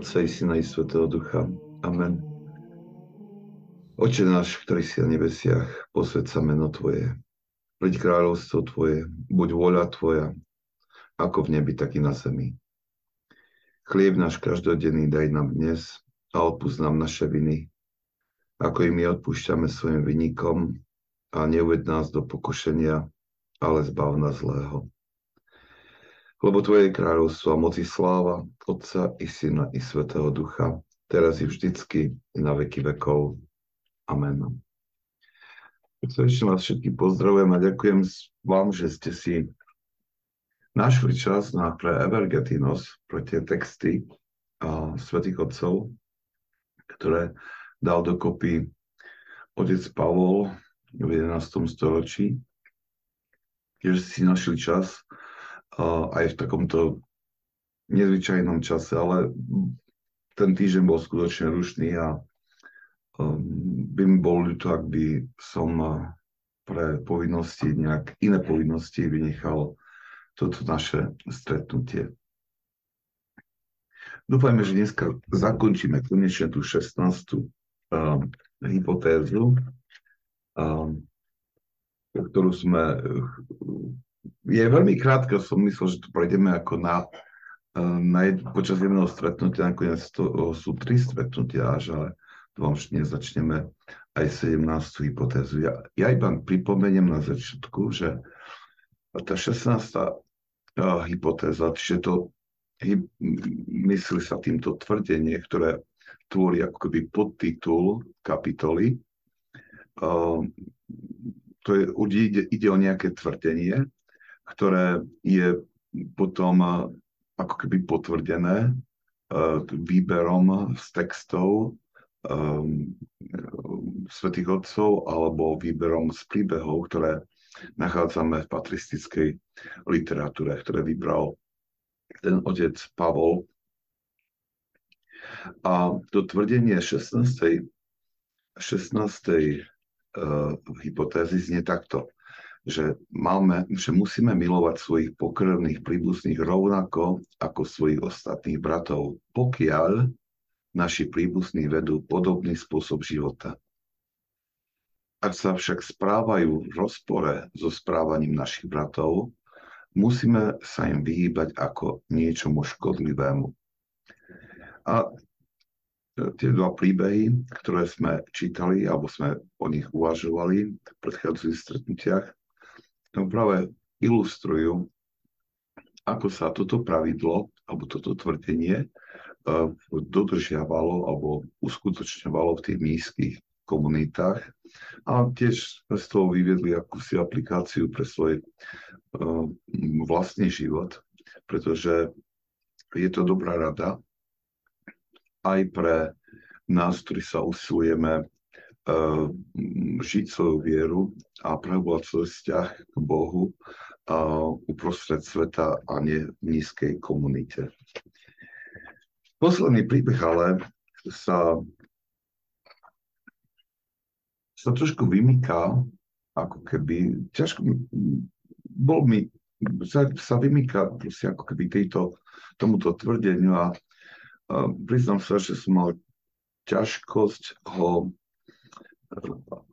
Otca i Syna i Svetého Ducha. Amen. Oče náš, ktorý si na nebesiach, posved sa meno Tvoje. Príď kráľovstvo Tvoje, buď vôľa Tvoja, ako v nebi, tak i na zemi. Chlieb náš každodenný daj nám dnes a odpúsť nám naše viny, ako i my odpúšťame svojim vynikom a neuved nás do pokušenia, ale zbav nás zlého. Lebo Tvoje je kráľovstvo a moci sláva Otca i Syna i Svetého Ducha, teraz i vždycky i na veky vekov. Amen. Srdečne vás všetky pozdravujem a ďakujem vám, že ste si našli čas na pre Evergetinos, pre tie texty a svetých otcov, ktoré dal dokopy otec Pavol v 11. storočí. Tiež si našli čas aj v takomto nezvyčajnom čase, ale ten týždeň bol skutočne rušný a Ehm, by mi bol ľúto, ak by som eh, pre povinnosti, nejak iné povinnosti vynechal toto naše stretnutie. Dúfajme, že dneska zakončíme konečne tú 16. Uh, ehm, hypotézu, uh, ktorú sme... Je veľmi krátka, som myslel, že to prejdeme ako na, uh, na jed, počas jedného stretnutia, nakoniec to uh, sú tri stretnutia až, ale dnes začneme aj 17. hypotézu. Ja, ja iba pripomeniem na začiatku, že tá 16. hypotéza, čiže to myslí sa týmto tvrdenie, ktoré tvorí ako keby podtitul kapitoly. To je, ide, ide o nejaké tvrdenie, ktoré je potom ako keby potvrdené výberom z textov um, svetých otcov alebo výberom z príbehov, ktoré nachádzame v patristickej literatúre, ktoré vybral ten otec Pavol. A to tvrdenie 16. 16. Uh, hypotézy znie takto, že, máme, že musíme milovať svojich pokrvných príbuzných rovnako ako svojich ostatných bratov, pokiaľ naši príbuzní vedú podobný spôsob života. Ak sa však správajú v rozpore so správaním našich bratov, musíme sa im vyhýbať ako niečomu škodlivému. A tie dva príbehy, ktoré sme čítali, alebo sme o nich uvažovali v predchádzajúcich stretnutiach, tam práve ilustrujú, ako sa toto pravidlo, alebo toto tvrdenie dodržiavalo alebo uskutočňovalo v tých nízkych komunitách a tiež z toho vyviedli akúsi aplikáciu pre svoj uh, vlastný život, pretože je to dobrá rada aj pre nás, ktorí sa usilujeme žiť svoju vieru a prehovovať svoj vzťah k Bohu uh, uprostred sveta a nie v nízkej komunite. Posledný príbeh ale sa, sa trošku vymýka, ako keby, ťažko, bol mi, sa, sa vymýka proste ako keby tejto, tomuto tvrdeniu a, a priznám sa, že som mal ťažkosť ho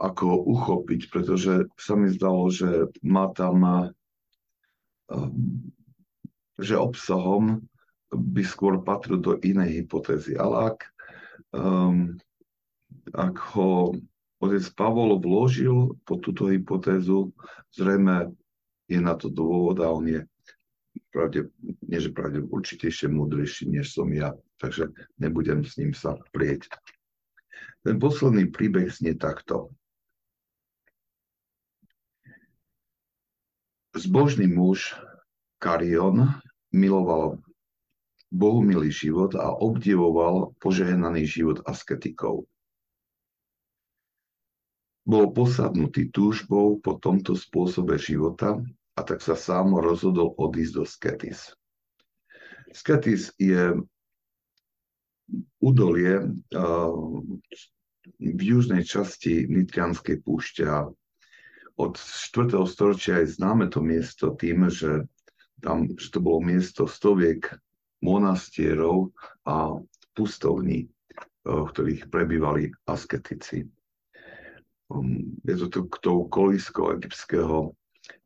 ako uchopiť, pretože sa mi zdalo, že má tam, že obsahom by skôr patril do inej hypotézy. Ale ak, um, ak ho otec Pavol vložil po túto hypotézu, zrejme je na to dôvod a on je pravde, nie že pravde, určite ešte múdrejší, než som ja, takže nebudem s ním sa prieť. Ten posledný príbeh znie takto. Zbožný muž Karion miloval bohumilý život a obdivoval požehnaný život asketikov. Bol posadnutý túžbou po tomto spôsobe života a tak sa sám rozhodol odísť do Sketis. Sketis je údolie v južnej časti Nitrianskej púšte a od 4. storočia je známe to miesto tým, že tam, že to bolo miesto stoviek monastierov a pustovní, v ktorých prebývali asketici. Um, je to tou kolískou egyptského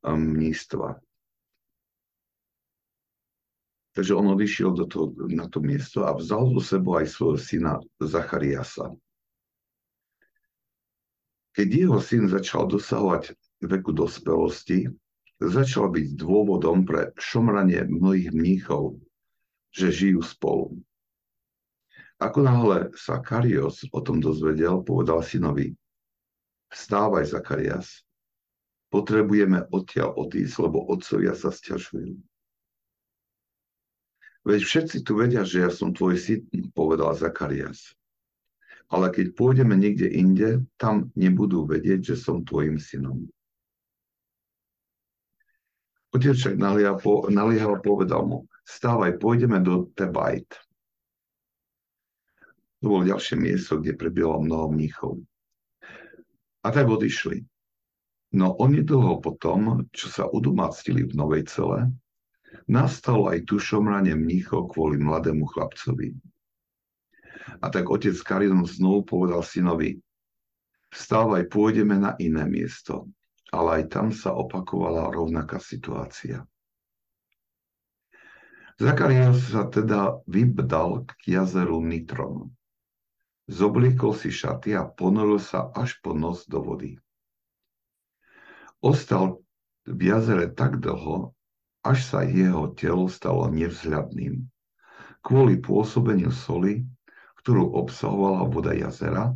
mnístva. Takže on odišiel do toho, na to miesto a vzal do sebou aj svojho syna Zachariasa. Keď jeho syn začal dosahovať veku dospelosti, začal byť dôvodom pre šomranie mnohých mníchov, že žijú spolu. Ako náhle sa o tom dozvedel, povedal synovi, vstávaj, Zacharias, potrebujeme odtiaľ odísť, lebo otcovia sa sťažujú. Veď všetci tu vedia, že ja som tvoj syn, povedal Zakarias. Ale keď pôjdeme niekde inde, tam nebudú vedieť, že som tvojim synom. Otec však naliehal povedal mu, stávaj, pôjdeme do Tebajt. To bolo ďalšie miesto, kde prebielo mnoho mníchov. A tak odišli. No onedlho potom, čo sa udomáctili v Novej cele, Nastalo aj tu šomranie mníchov kvôli mladému chlapcovi. A tak otec Karion znovu povedal synovi, vstávaj, pôjdeme na iné miesto. Ale aj tam sa opakovala rovnaká situácia. Zakarias sa teda vybdal k jazeru Nitron. Zobliekol si šaty a ponoril sa až po nos do vody. Ostal v jazere tak dlho, až sa jeho telo stalo nevzhľadným. Kvôli pôsobeniu soli, ktorú obsahovala voda jazera,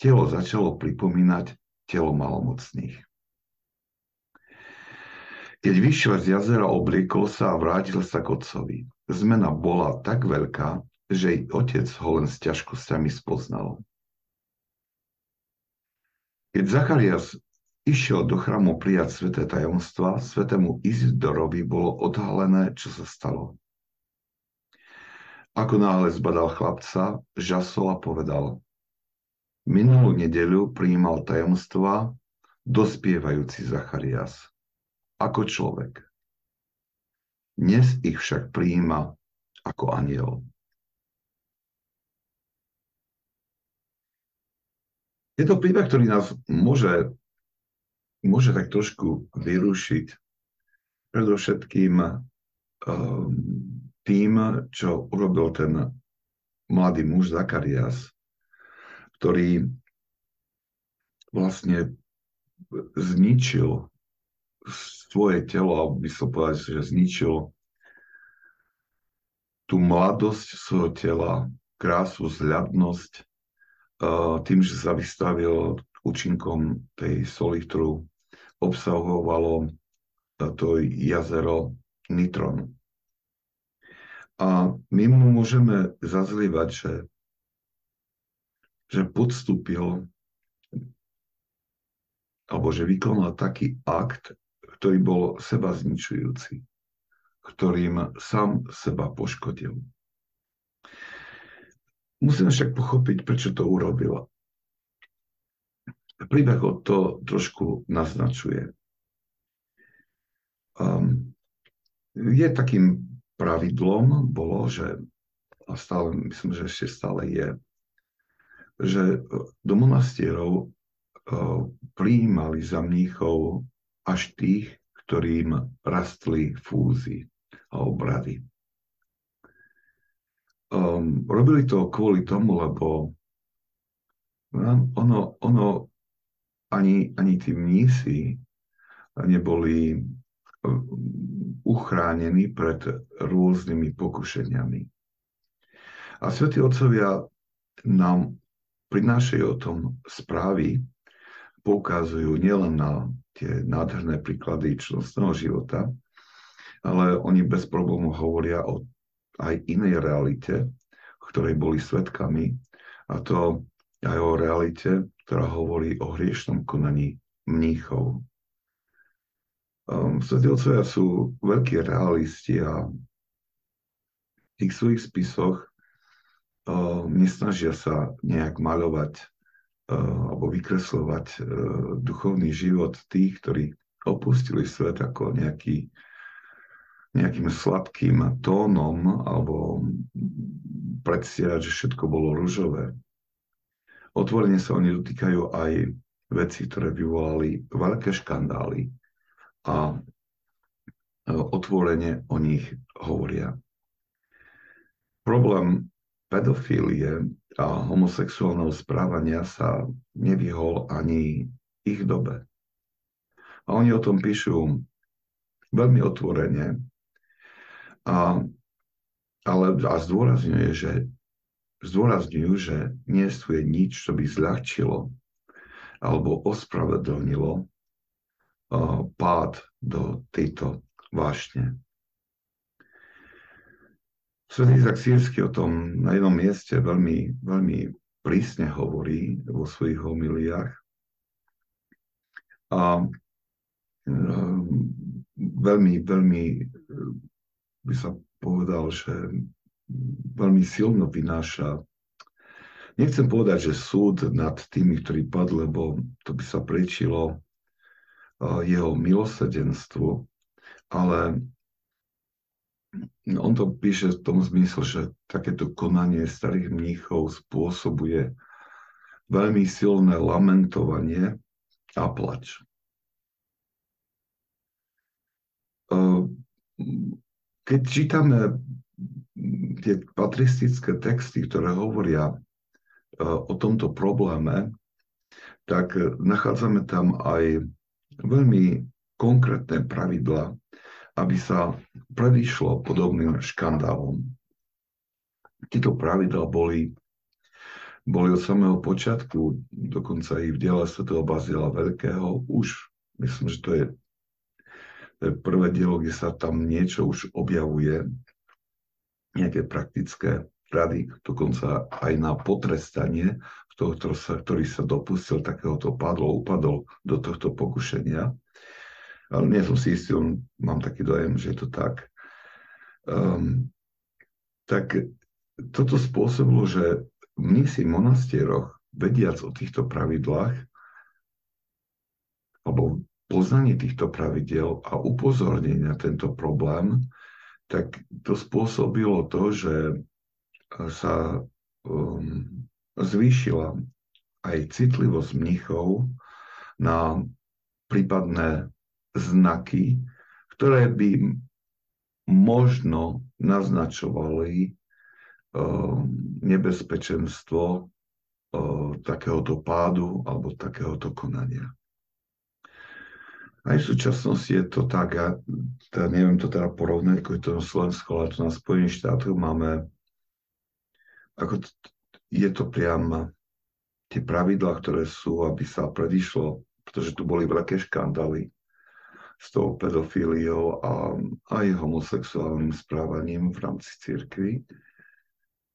telo začalo pripomínať telo malomocných. Keď vyšiel z jazera, obliekol sa a vrátil sa k otcovi. Zmena bola tak veľká, že jej otec ho len s ťažkosťami spoznal. Keď Zacharias išiel do chrámu prijať sveté tajomstva, svetému Izidorovi bolo odhalené, čo sa stalo. Ako náhle zbadal chlapca, žasol a povedal, minulú nedeľu prijímal tajomstva dospievajúci Zacharias, ako človek. Dnes ich však prijíma ako aniel. Je to príbeh, ktorý nás môže môže tak trošku vyrušiť predovšetkým um, tým, čo urobil ten mladý muž Zakarias, ktorý vlastne zničil svoje telo, by som povedať, že zničil tú mladosť svojho tela, krásu, zľadnosť, uh, tým, že sa vystavil účinkom tej soli, ktorú obsahovalo to jazero Nitron. A my mu môžeme zazlievať, že, že podstúpil alebo že vykonal taký akt, ktorý bol seba zničujúci, ktorým sám seba poškodil. Musíme však pochopiť, prečo to urobil príbeh to trošku naznačuje. Um, je takým pravidlom bolo, že a stále, myslím, že ešte stále je, že do monastierov uh, prijímali za mníchov až tých, ktorým rastli fúzy a obrady. Um, robili to kvôli tomu, lebo no, ono, ono ani, ani tí mnísi neboli um, uchránení pred rôznymi pokušeniami. A svätí otcovia nám prinášajú o tom správy, poukazujú nielen na tie nádherné príklady čnostného života, ale oni bez problémov hovoria o aj inej realite, ktorej boli svetkami, a to aj o realite, ktorá hovorí o hriešnom konaní mníchov. Um, Svetí otcovia sú veľkí realisti a v tých svojich spisoch uh, nesnažia sa nejak maľovať uh, alebo vykreslovať uh, duchovný život tých, ktorí opustili svet ako nejaký, nejakým sladkým tónom alebo predstierať, že všetko bolo ružové. Otvorene sa oni dotýkajú aj veci, ktoré vyvolali veľké škandály a otvorene o nich hovoria. Problém pedofílie a homosexuálneho správania sa nevyhol ani ich dobe. A oni o tom píšu veľmi otvorene a, ale, a zdôrazňuje, že zdôrazňujú, že nie je nič, čo by zľahčilo alebo ospravedlnilo pád do tejto vášne. Svetý Izak Sírsky o tom na jednom mieste veľmi, veľmi prísne hovorí vo svojich homiliách. A um, veľmi, veľmi by sa povedal, že veľmi silno vynáša Nechcem povedať, že súd nad tými, ktorí padli, lebo to by sa prečilo jeho milosedenstvu, ale on to píše v tom zmysle, že takéto konanie starých mníchov spôsobuje veľmi silné lamentovanie a plač. Keď čítame tie patristické texty, ktoré hovoria o tomto probléme, tak nachádzame tam aj veľmi konkrétne pravidla, aby sa predišlo podobným škandálom. Tieto pravidla boli, boli od samého počiatku, dokonca i v diele Sv. Bazila Veľkého, už myslím, že to je prvé dielo, kde sa tam niečo už objavuje, nejaké praktické rady, dokonca aj na potrestanie toho, ktorý sa dopustil takéhoto padlo, upadol do tohto pokušenia ale nie som si istý, mám taký dojem, že je to tak. Um, tak toto spôsobilo, že mnísi v monastieroch, vediac o týchto pravidlách, alebo poznanie týchto pravidel a upozornenie na tento problém, tak to spôsobilo to, že sa um, zvýšila aj citlivosť mnichov na prípadné znaky, ktoré by možno naznačovali uh, nebezpečenstvo uh, takéhoto pádu alebo takéhoto konania. Aj v súčasnosti je to tak, ja teda neviem to teda porovnať, ako je to na Slovensku, ale to na Spojených štátoch máme, ako je to priam tie pravidlá, ktoré sú, aby sa predišlo, pretože tu boli veľké škandály, s tou pedofíliou a aj homosexuálnym správaním v rámci církvy.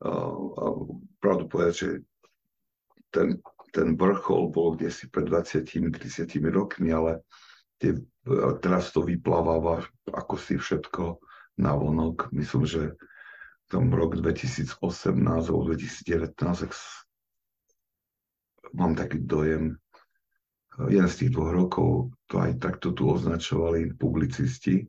A, a pravdu povedať, že ten, ten vrchol bol kde si pred 20-30 rokmi, ale tie, teraz to vypláva ako si všetko na vonok. Myslím, že tam rok 2018 alebo 2019 mám taký dojem, jeden z tých dvoch rokov to aj takto tu označovali publicisti,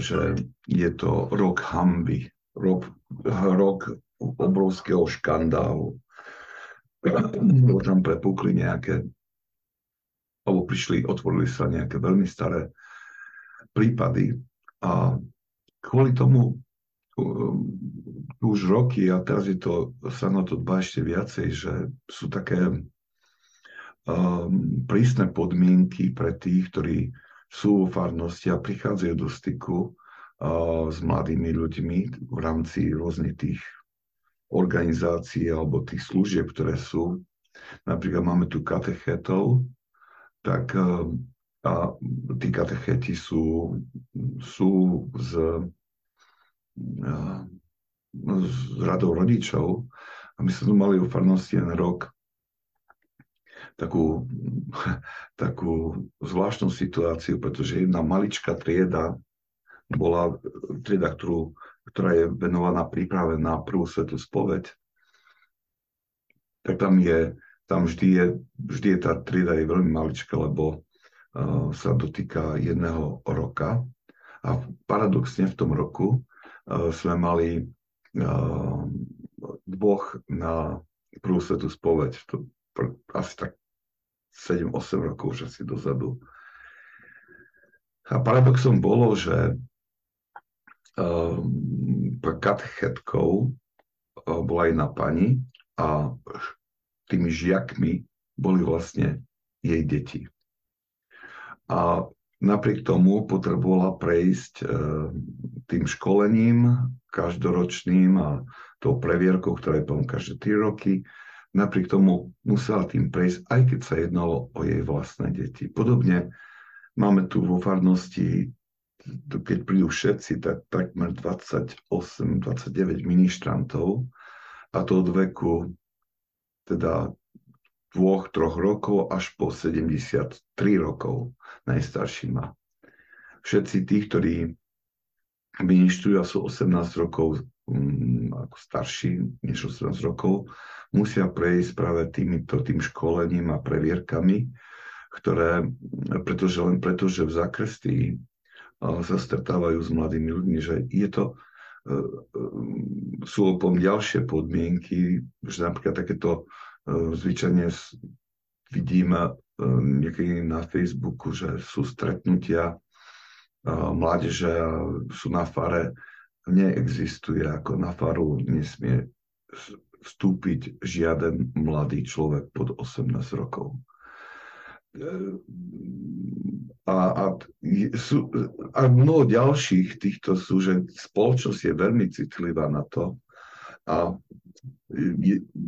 že je to rok hamby, rok, rok obrovského škandálu. Lebo tam prepukli nejaké, alebo prišli, otvorili sa nejaké veľmi staré prípady a kvôli tomu um, už roky a teraz je to, sa na to dbá ešte viacej, že sú také um, prísne podmienky pre tých, ktorí sú vo farnosti a prichádzajú do styku uh, s mladými ľuďmi v rámci rôznych tých organizácií alebo tých služieb, ktoré sú. Napríklad máme tu katechetov, tak uh, a tí katecheti sú, sú z uh, s radou rodičov a my sme tu mali o farnosti jeden rok takú, takú zvláštnu situáciu, pretože jedna maličká trieda bola trieda, ktorú, ktorá je venovaná príprave na prvú svetú spoveď. Tak tam je, tam vždy je, vždy je tá trieda je veľmi maličká, lebo sa dotýka jedného roka. A paradoxne v tom roku sme mali dvoch na prvú svetú spoveď. Asi tak 7-8 rokov už asi dozadu. A paradoxom bolo, že katechetkou uh, bola jedna pani a tými žiakmi boli vlastne jej deti. A napriek tomu potrebovala prejsť uh, tým školením každoročným a tou previerkou, ktorá je potom každé 3 roky, napriek tomu musela tým prejsť, aj keď sa jednalo o jej vlastné deti. Podobne máme tu vo farnosti, keď prídu všetci, tak takmer 28-29 ministrantov a to od veku teda dvoch, troch rokov až po 73 rokov najstarší má. Všetci tí, ktorí ministrujú a sú 18 rokov um, ako starší než 18 rokov, musia prejsť práve týmito, tým školením a previerkami, ktoré, pretože len preto, že v zakrestii sa stretávajú s mladými ľuďmi, že je to, e, e, sú potom ďalšie podmienky, že napríklad takéto zvyčajne vidím niekedy na Facebooku, že sú stretnutia mládeže sú na fare, neexistuje ako na faru, nesmie vstúpiť žiaden mladý človek pod 18 rokov. A, a, sú, a mnoho ďalších týchto sú, že spoločnosť je veľmi citlivá na to. A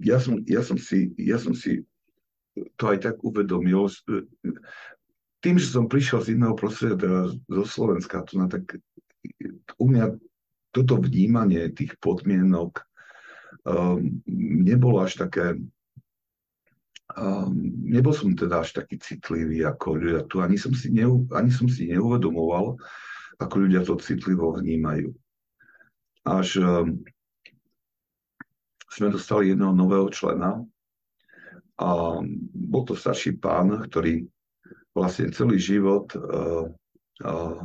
ja som, ja som, si, ja som si to aj tak uvedomil. Tým, že som prišiel z iného prostredia, zo Slovenska, to na tak u mňa toto vnímanie tých podmienok um, nebolo až také, um, nebol som teda až taký citlivý ako ľudia tu, ani som si, neu, ani som si neuvedomoval, ako ľudia to citlivo vnímajú. Až um, sme dostali jedného nového člena a bol to starší pán, ktorý vlastne celý život uh, uh,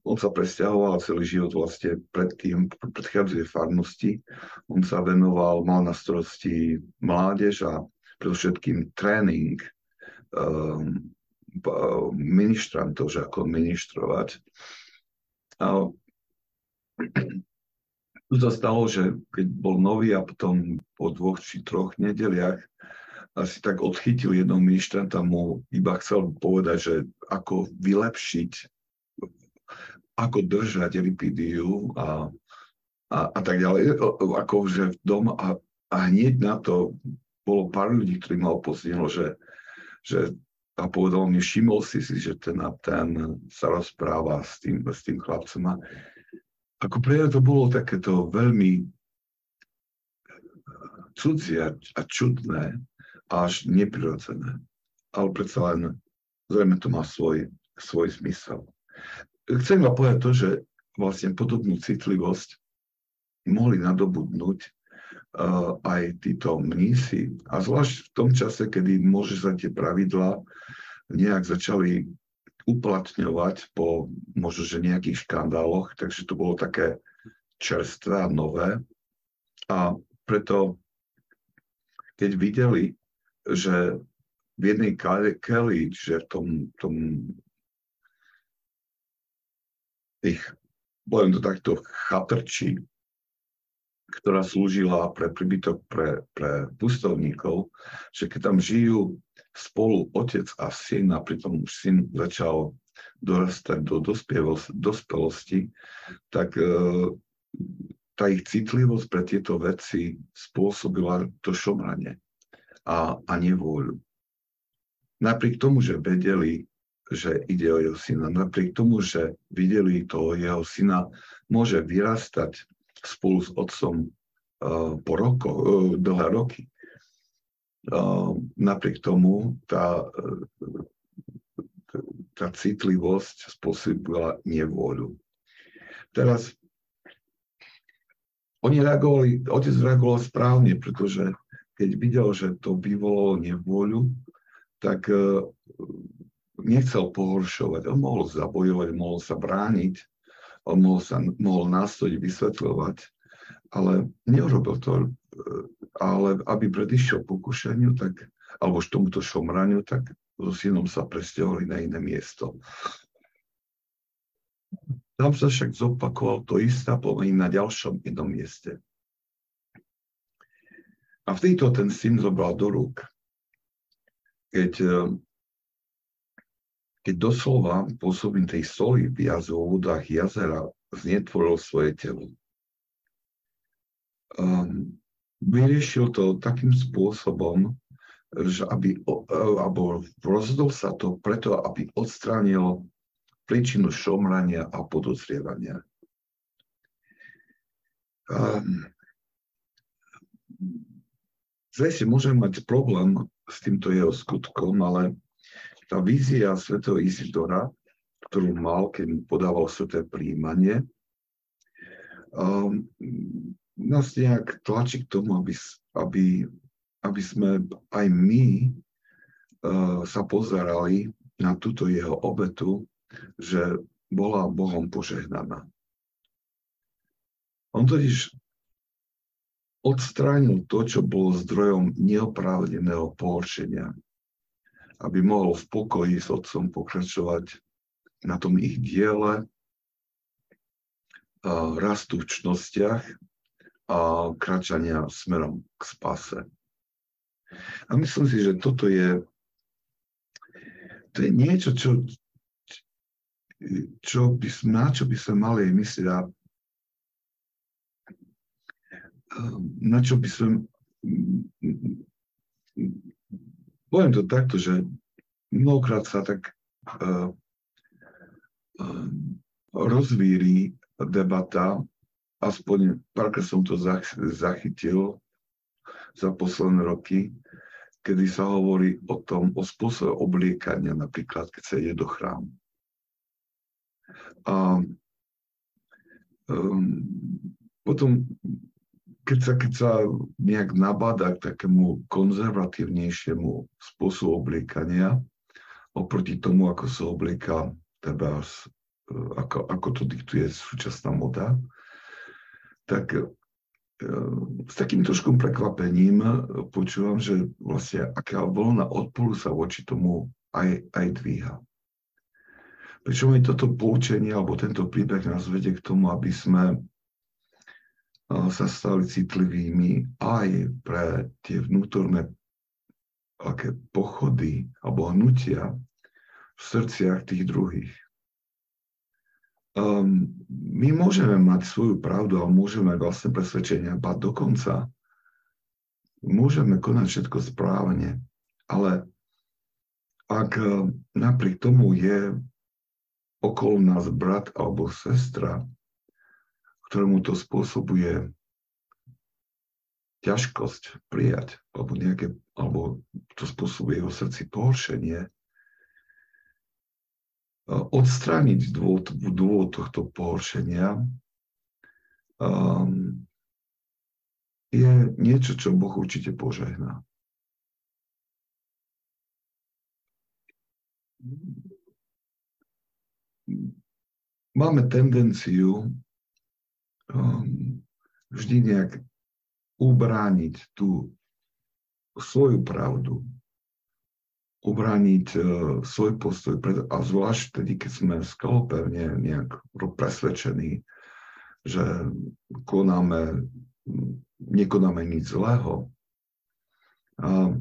on sa presťahoval celý život vlastne predtým, predchádzajúcej farnosti. On sa venoval, mal na starosti mládež a predovšetkým tréning um, ministrantov, že ako ministrovať. A tu sa stalo, že keď bol nový a potom po dvoch či troch nedeliach asi tak odchytil jednou ministranta, mu iba chcel povedať, že ako vylepšiť ako držať lipidiu a, a, a tak ďalej. Ako že v dom a, a hneď na to bolo pár ľudí, ktorí ma opoznilo, že, že a povedal mi, všimol si si, že ten a ten sa rozpráva s tým, s tým chlapcom. A ako pre to bolo takéto veľmi cudzie a čudné, až neprirodzené. Ale predsa len zrejme to má svoj, svoj zmysel chcem vám povedať to, že vlastne podobnú citlivosť mohli nadobudnúť uh, aj títo mnísi. A zvlášť v tom čase, kedy môže sa tie pravidlá nejak začali uplatňovať po možno, že nejakých škandáloch, takže to bolo také čerstvé a nové. A preto, keď videli, že v jednej Kelly, že v tom, tom tých, poviem to takto, chatrčí, ktorá slúžila pre príbytok pre, pre pustovníkov, že keď tam žijú spolu otec a syn a pritom už syn začal dorastať do dospelosti, tak e, tá ich citlivosť pre tieto veci spôsobila to šomranie a, a nevôľu. Napriek tomu, že vedeli, že ide o jeho syna. Napriek tomu, že videli toho jeho syna, môže vyrastať spolu s otcom uh, po roko, uh, dlhé roky. Uh, napriek tomu tá, tá citlivosť spôsobila nevôľu. Teraz oni reagovali, otec reagoval správne, pretože keď videl, že to vyvolalo nevôľu, tak nechcel pohoršovať. On mohol zabojovať, mohol sa brániť, on mohol, sa, mohol nástojiť vysvetľovať, ale neurobil to, e, ale aby predišiel pokušeniu, tak, alebo tomuto šomraniu, tak so synom sa presťahovali na iné miesto. Tam sa však zopakoval to isté pomení na ďalšom inom mieste. A v tejto ten syn zobral do rúk. Keď, e, keď doslova pôsobím tej soli v vodách jazera znetvoril svoje telo. Um, vyriešil to takým spôsobom, že aby, alebo rozhodol sa to preto, aby odstránil príčinu šomrania a podozrievania. Um, si môžem mať problém s týmto jeho skutkom, ale tá vízia svätého Isidora, ktorú mal, keď mu podával sveté príjmanie, um, nás nejak tlačí k tomu, aby, aby aby sme aj my uh, sa pozerali na túto jeho obetu, že bola Bohom požehnaná. On totiž odstránil to, čo bolo zdrojom neoprávneného pohoršenia, aby mohol v pokoji s otcom pokračovať na tom ich diele, rastu v čnostiach a kračania smerom k spase. A myslím si, že toto je, to je niečo, čo, čo by na čo by sme mali myslieť a na čo by sme poviem to takto, že mnohokrát sa tak uh, uh, rozvíri debata, aspoň párkrát som to zachytil za posledné roky, kedy sa hovorí o tom, o spôsobe obliekania, napríklad, keď sa ide do chrámu. A um, potom, keď sa, keď sa nejak nabáda k takému konzervatívnejšiemu spôsobu obliekania, oproti tomu, ako sa oblieka teda, ako, ako to diktuje súčasná moda, tak s takým trošku prekvapením počúvam, že vlastne aká vlna odporu sa voči tomu aj, aj dvíha. Pričom aj toto poučenie alebo tento príbeh nás vedie k tomu, aby sme sa stali citlivými aj pre tie vnútorné aké pochody alebo hnutia v srdciach tých druhých um, my môžeme mať svoju pravdu, ale môžeme vlastne presvedčenia, a dokonca môžeme konať všetko správne, ale ak ehm, napriek tomu je okolo nás brat alebo sestra, ktorému to spôsobuje ťažkosť prijať, alebo, nejaké, alebo to spôsobuje jeho srdci pohoršenie, odstrániť dôvod, dôvod tohto pohoršenia um, je niečo, čo Boh určite požehná. Máme tendenciu um, vždy nejak ubrániť tú svoju pravdu, ubrániť uh, svoj postoj, a zvlášť tedy, keď sme skalopevne nejak presvedčení, že konáme, nekonáme nič zlého. A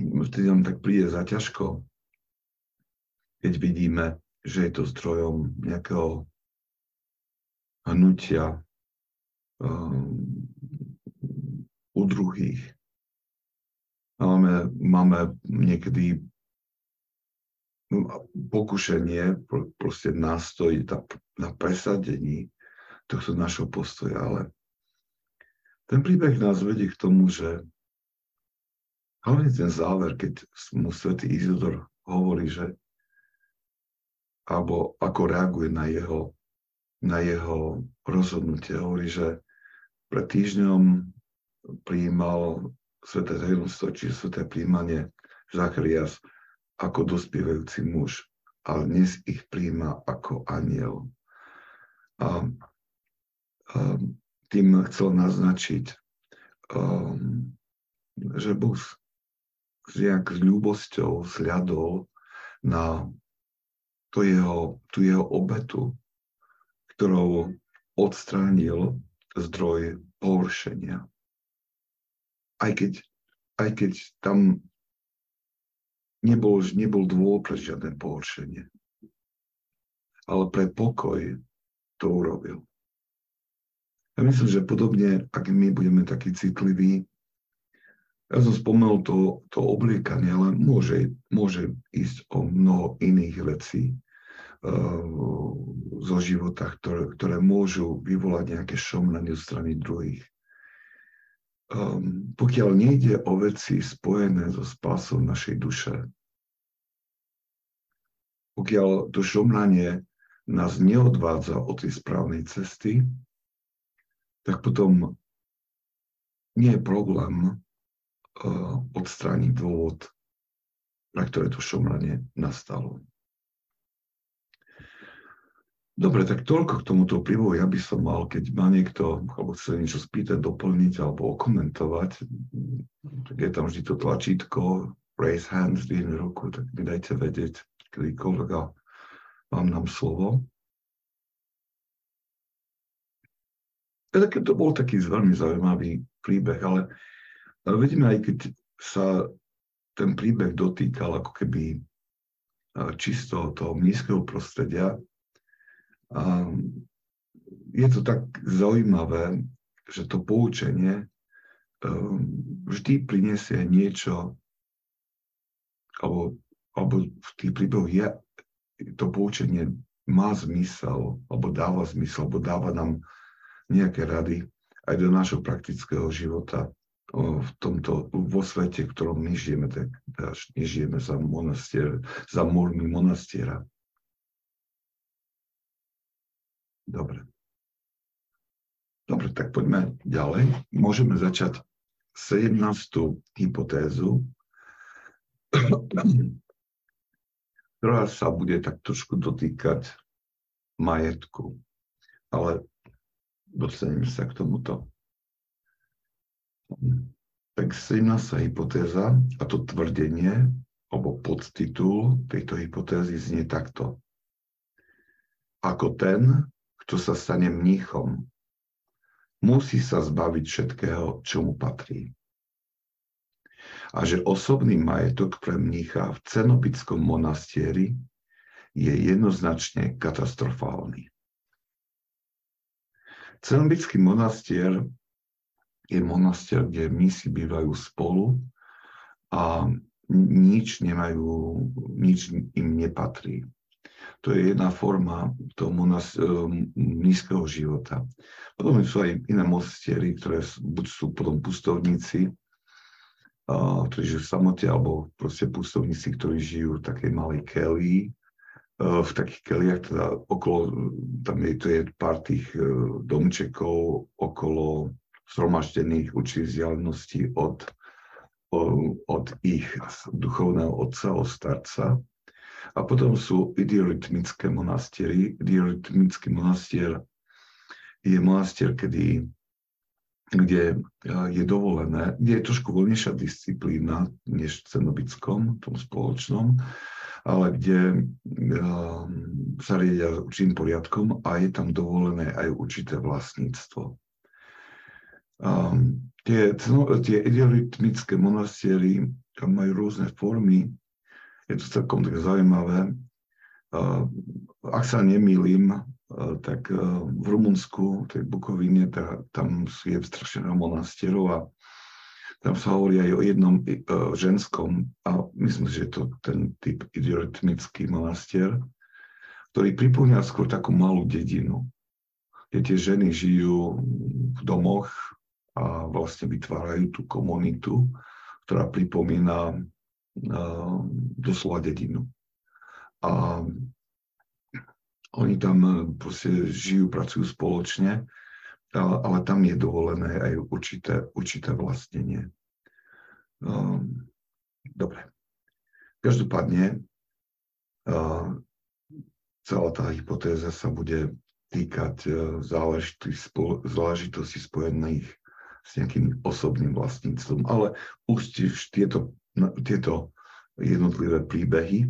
vtedy nám tak príde za ťažko, keď vidíme, že je to zdrojom nejakého hnutia um, u druhých, Máme, máme niekedy pokušenie proste nastojiť na presadení tohto našho postoja, ale ten príbeh nás vedie k tomu, že hlavne ten záver, keď mu svätý Izodor hovorí, že alebo ako reaguje na jeho, na jeho rozhodnutie, hovorí, že pred týždňom prijímal sveté tajomstvo, či sveté príjmanie Zacharias ako dospievajúci muž, ale dnes ich príjma ako aniel. A, a tým chcel naznačiť, um, že Boh nejak s ľúbosťou sľadol na to jeho, tú jeho obetu, ktorou odstránil zdroj pohoršenia. Aj keď, aj keď tam nebol, nebol dôvod pre žiadne pohoršenie. Ale pre pokoj to urobil. Ja myslím, že podobne, ak my budeme takí citliví, ja som spomenul to, to obliekanie, ale môže, môže ísť o mnoho iných vecí uh, zo života, ktoré, ktoré môžu vyvolať nejaké šomnanie zo strany druhých. Um, pokiaľ nejde o veci spojené so spásou našej duše, pokiaľ to šomnanie nás neodvádza od tej správnej cesty, tak potom nie je problém Eh, odstrániť dôvod, na ktoré to šomranie nastalo. Dobre, tak toľko k tomuto príbehu. Ja by som mal, keď má niekto, alebo chce niečo spýtať, doplniť alebo okomentovať, tak je tam vždy to tlačítko, raise hands, zdvihne ruku, tak mi dajte vedieť, kedykoľvek a vám nám slovo. To bol taký veľmi zaujímavý príbeh, ale ale vidíme, aj keď sa ten príbeh dotýkal ako keby čisto toho nízkeho prostredia, je to tak zaujímavé, že to poučenie vždy prinesie niečo, alebo, alebo v tých príbehoch je, to poučenie má zmysel, alebo dáva zmysel, alebo dáva nám nejaké rady aj do nášho praktického života v tomto, vo svete, v ktorom my žijeme, tak až nežijeme za monastier, za múrmi monastiera. Dobre. Dobre, tak poďme ďalej. Môžeme začať 17. hypotézu, ktorá sa bude tak trošku dotýkať majetku. Ale dostaneme sa k tomuto. Tak 17. hypotéza a to tvrdenie alebo podtitul tejto hypotézy znie takto. Ako ten, kto sa stane mníchom, musí sa zbaviť všetkého, čo mu patrí. A že osobný majetok pre mnícha v cenobickom monastieri je jednoznačne katastrofálny. Cenobický monastier je monastier, kde misi bývajú spolu a nič nemajú, nič im nepatrí. To je jedna forma toho monas- e, nízkeho života. Potom sú aj iné monastiery, ktoré buď sú potom pustovníci, ktorí žijú v samote, alebo proste pustovníci, ktorí žijú v takej malej kelii, e, v takých keliach, teda okolo, tam je, to je pár tých e, domčekov okolo zhromaždených určitých vzdialeností od, od ich duchovného otca, od starca. A potom sú idiorytmické monastiery. Idiorytmický monastier je monastier, kedy, kde je dovolené, kde je trošku voľnejšia disciplína než v cenobickom, tom spoločnom, ale kde sa riedia určitým poriadkom a je tam dovolené aj určité vlastníctvo. Um, tie, tie idealitmické monastiery majú rôzne formy. Je to celkom tak zaujímavé. Ak sa nemýlim, tak uh, v Rumunsku, tej Bukovine, tá, tam je strašne monastierov a tam sa hovorí aj o jednom uh, ženskom, a myslím, že je to ten typ idealitmický monastier, ktorý pripomína skôr takú malú dedinu, kde tie ženy žijú v domoch, a vlastne vytvárajú tú komunitu, ktorá pripomína doslova dedinu. A oni tam proste žijú, pracujú spoločne, ale, tam je dovolené aj určité, určité vlastnenie. Um, dobre. Každopádne uh, celá tá hypotéza sa bude týkať e, záležitostí spojených s nejakým osobným vlastníctvom. Ale už tieto, tieto jednotlivé príbehy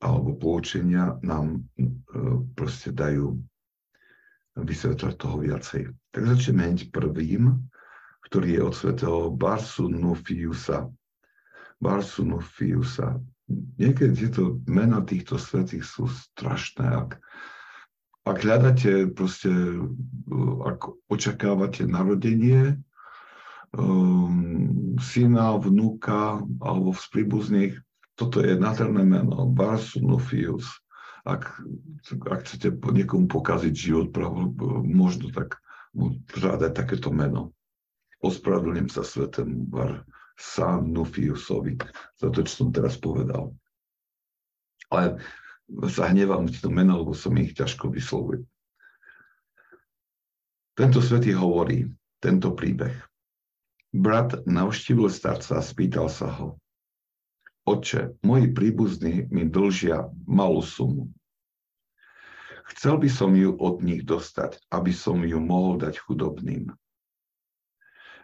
alebo poučenia nám e, proste dajú vysvetľať toho viacej. Tak začneme hneď prvým, ktorý je od svetého Barsu Nufiusa. Barsu Nufiusa. Niekedy tieto mena týchto svetých sú strašné. Ak, ak hľadáte proste, ak očakávate narodenie um, syna, vnúka alebo z toto je nádherné meno, Barsunofius. Ak, ak chcete niekomu pokaziť život, možno tak mu dať takéto meno. Ospravedlňujem sa svetému Barsanufiusovi za to, čo som teraz povedal. Ale sa hnevám to meno, lebo som ich ťažko vyslovuje. Tento svetý hovorí tento príbeh. Brat navštívil starca a spýtal sa ho. Oče, moji príbuzní mi dlžia malú sumu. Chcel by som ju od nich dostať, aby som ju mohol dať chudobným.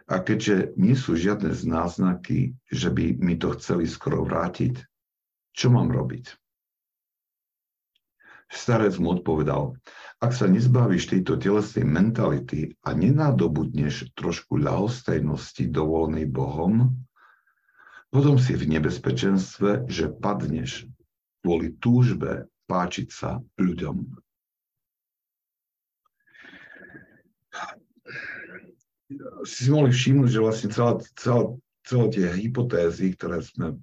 A keďže nie sú žiadne náznaky, že by mi to chceli skoro vrátiť, čo mám robiť? Starec mu odpovedal, ak sa nezbavíš tejto telesnej mentality a nenádobudneš trošku ľahostajnosti dovolenej Bohom, potom si v nebezpečenstve, že padneš kvôli túžbe páčiť sa ľuďom. Si si mohli všimnúť, že vlastne celá, celá, celé tie hypotézy, ktoré sme,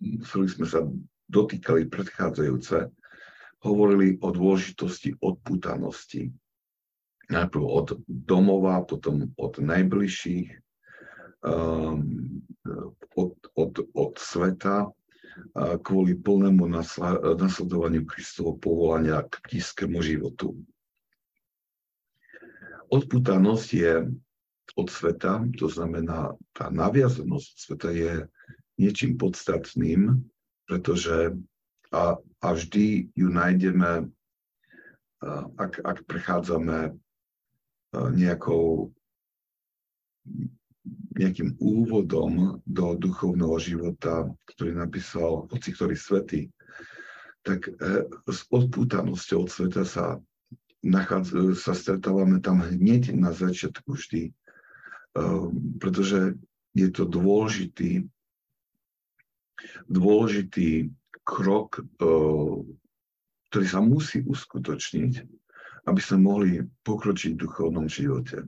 ktorých sme sa dotýkali predchádzajúce, hovorili o dôležitosti odputanosti. Najprv od domova, potom od najbližších, um, od, od, od sveta, kvôli plnému nasledovaniu Kristovo povolania k blízkému životu. Odputanosť je od sveta, to znamená, tá naviazanosť sveta je niečím podstatným, pretože a, a vždy ju nájdeme, ak, ak prechádzame nejakou, nejakým úvodom do duchovného života, ktorý napísal hoci ktorý svety, tak e, s odpútanosťou od sveta sa, nachádza, sa stretávame tam hneď na začiatku vždy, e, pretože je to dôležitý, dôležitý krok, e, ktorý sa musí uskutočniť, aby sme mohli pokročiť v duchovnom živote.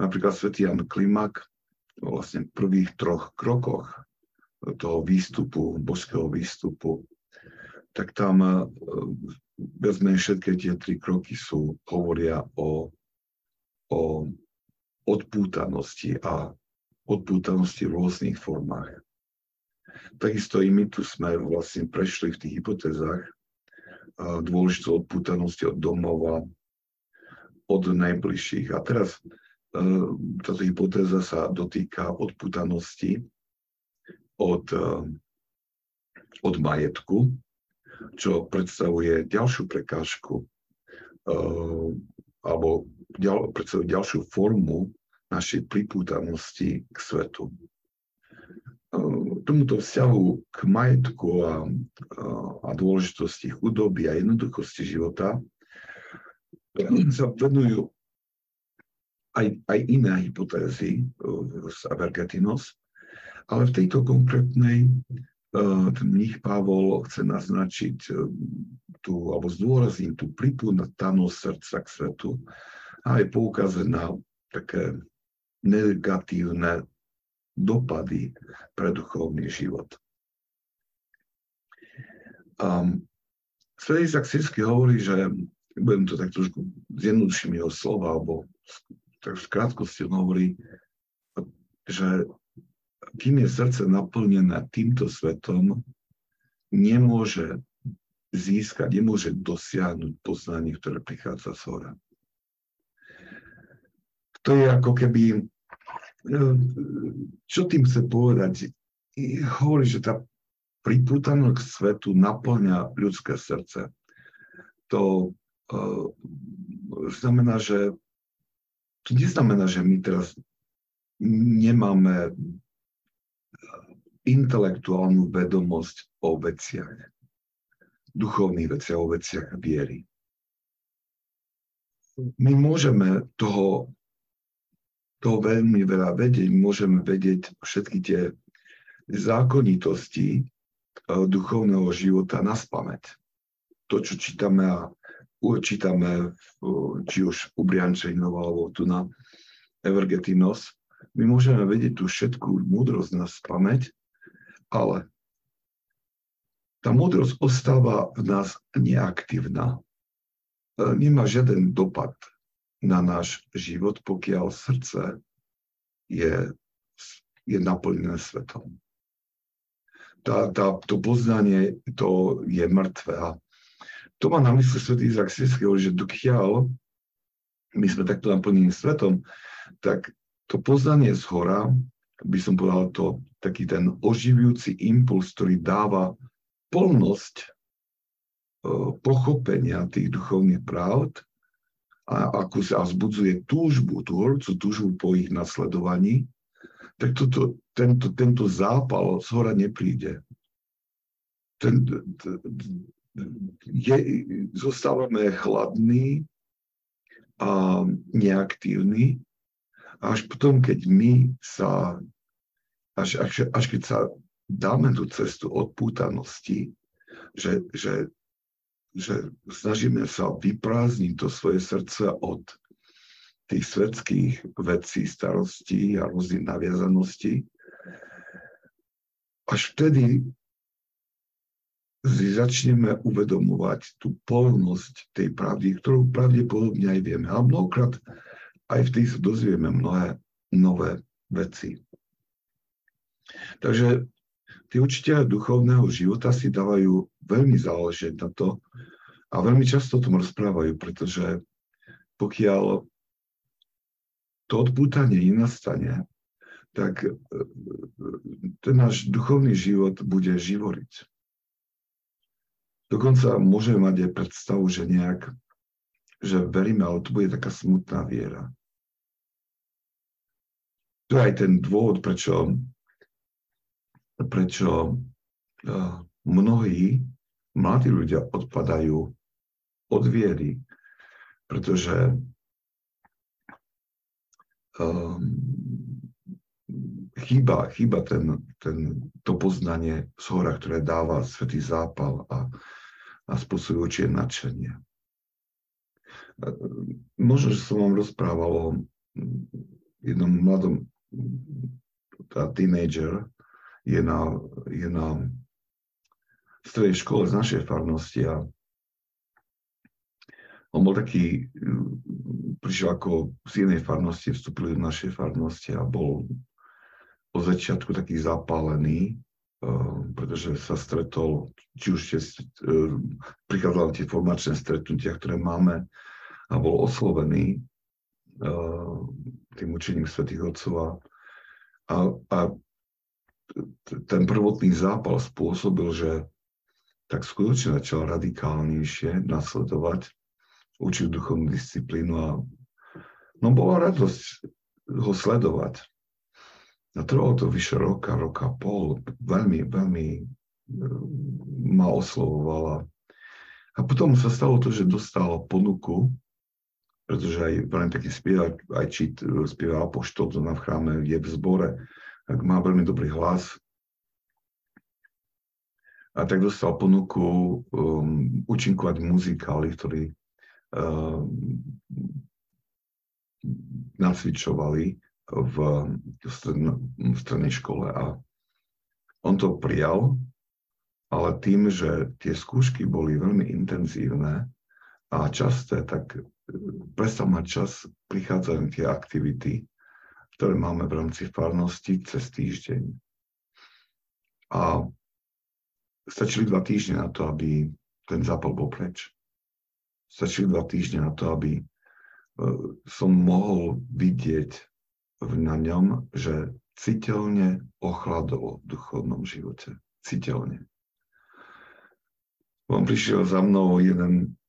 Napríklad svätý Jan Klimak vlastne v prvých troch krokoch toho výstupu, božského výstupu, tak tam e, viac všetky tie tri kroky sú, hovoria o, o odpútanosti a odpútanosti v rôznych formách. Takisto i my tu sme vlastne prešli v tých hypotézach dôležitú odpútanosti od domova, od najbližších. A teraz e, táto hypotéza sa dotýka odpútanosti od, e, od majetku, čo predstavuje ďalšiu prekážku e, alebo predstavuje ďalšiu formu našej pripútanosti k svetu tomuto vzťahu k majetku a, a dôležitosti chudoby a jednoduchosti života sa venujú aj, aj iné hypotézy z Avergetinos, ale v tejto konkrétnej ten mních Pavol chce naznačiť tú, alebo zdôrazniť tú pripútanosť srdca k svetu a aj poukázať na také negatívne dopady pre duchovný život. Um, Saksínsky hovorí, že budem to tak trošku zjednoduším jeho slova, alebo tak v krátkosti on hovorí, že kým je srdce naplnené týmto svetom, nemôže získať, nemôže dosiahnuť poznanie, ktoré prichádza z hora. To je ako keby čo tým chce povedať? Hovorí, že tá pripútanosť k svetu naplňa ľudské srdce. To znamená, že to neznamená, že my teraz nemáme intelektuálnu vedomosť o veciach, duchovných veciach, o veciach viery. My môžeme toho, toho veľmi veľa vedieť, môžeme vedieť všetky tie zákonitosti eh, duchovného života na spameť. To, čo čítame a čítame, či už u Briančejnov alebo tu na Evergetinos, my môžeme vedieť tú všetku múdrosť na spameť, ale tá múdrosť ostáva v nás neaktívna. E, nemá žiaden dopad na náš život, pokiaľ srdce je, je naplnené svetom. Tá, tá, to poznanie to je mŕtve. A to má na mysli svätý Izak Sirský, že dokiaľ my sme takto naplnení svetom, tak to poznanie z hora, by som povedal to, taký ten oživujúci impuls, ktorý dáva plnosť e, pochopenia tých duchovných pravd a ako sa vzbudzuje túžbu, tú horúcu túžbu po ich nasledovaní, tak toto, tento, tento zápal z hora nepríde. Ten, je, zostávame chladní a neaktívni. Až potom, keď my sa, až, až, až keď sa dáme tú cestu odpútanosti, že, že, že snažíme sa vyprázdniť to svoje srdce od tých svetských vecí, starostí a rôznych naviazaností, až vtedy si začneme uvedomovať tú polnosť tej pravdy, ktorú pravdepodobne aj vieme. A mnohokrát aj v tých sa dozvieme mnohé nové veci. Takže tí učiteľe duchovného života si dávajú veľmi záležieť na to a veľmi často o tom rozprávajú, pretože pokiaľ to odpútanie nenastane, tak e, e, ten náš duchovný život bude živoriť. Dokonca môžeme mať aj predstavu, že nejak, že veríme, ale to bude taká smutná viera. To je aj ten dôvod, prečo, prečo uh, mnohí mladí ľudia odpadajú od viery, pretože um, chýba, chýba ten, ten, to poznanie z hora, ktoré dáva svetý zápal a a spôsobí určite nadšenie. Možno, že som vám rozprával o jednom mladom tá teenager je na, je na strednej škole z našej farnosti a on bol taký, prišiel ako z inej farnosti, vstúpil do našej farnosti a bol od začiatku taký zapálený Ehm, pretože sa stretol, či už ste, ehm, prichádzali tie formačné stretnutia, ktoré máme a bol oslovený ehm, tým učením svätých Otcov a, a ten prvotný zápal spôsobil, že tak skutočne začal radikálnejšie nasledovať, učiť duchovnú disciplínu a no bola radosť ho sledovať. A trvalo to vyše roka, roka pol. Veľmi, veľmi e, ma oslovovala. A potom sa stalo to, že dostal ponuku, pretože aj veľmi taký spievak, aj čít, spieva Apoštol, to na v chráme je v zbore, tak má veľmi dobrý hlas. A tak dostal ponuku um, účinkovať muzikály, ktorí um, nacvičovali v, v strednej škole a on to prijal, ale tým, že tie skúšky boli veľmi intenzívne a časté, tak e, prestal mať čas prichádzať tie aktivity, ktoré máme v rámci farnosti cez týždeň. A stačili dva týždne na to, aby ten zápal bol preč. Stačili dva týždne na to, aby e, som mohol vidieť na ňom, že citeľne ochladol v duchovnom živote. Citeľne. On prišiel za mnou jeden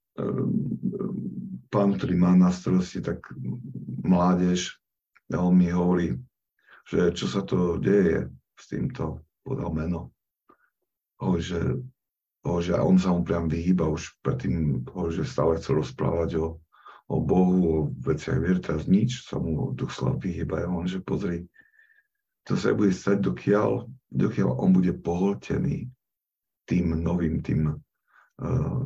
pán, ktorý má na starosti tak mládež, on mi hovorí, že čo sa to deje s týmto, podal meno. O, že, že on sa mu priam vyhýba už predtým, o, že stále chcel rozprávať o, o Bohu, o veciach viery, teraz nič, sa mu Duch Slav vyhýba. A on, že pozri, to sa bude stať, dokiaľ, dokiaľ on bude pohltený tým novým, tým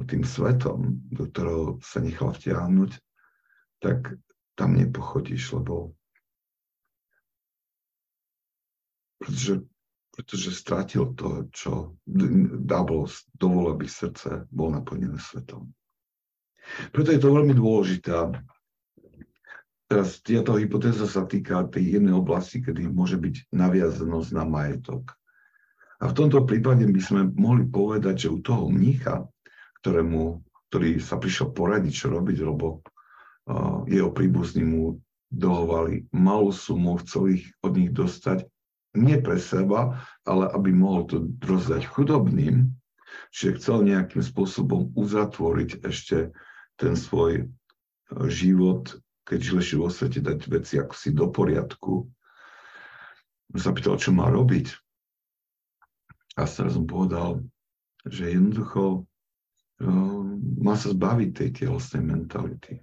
tým svetom, do ktorého sa nechal vtiahnuť, tak tam nepochodíš, lebo pretože, pretože strátil to, čo dalo, dovol, aby srdce bolo naplnené svetom. Preto je to veľmi dôležité. Teraz táto hypotéza sa týka tej jednej oblasti, kedy môže byť naviazanosť na majetok. A v tomto prípade by sme mohli povedať, že u toho mnícha ktorému, ktorý sa prišiel poradiť, čo robiť, lebo uh, jeho príbuzní mu dohovali malú sumu, chcel ich od nich dostať, nie pre seba, ale aby mohol to rozdať chudobným, čiže chcel nejakým spôsobom uzatvoriť ešte ten svoj život, keď žil vo svete, dať veci ako si do poriadku. Zapýtal, čo má robiť. A teraz som povedal, že jednoducho má sa zbaviť tej telesnej mentality.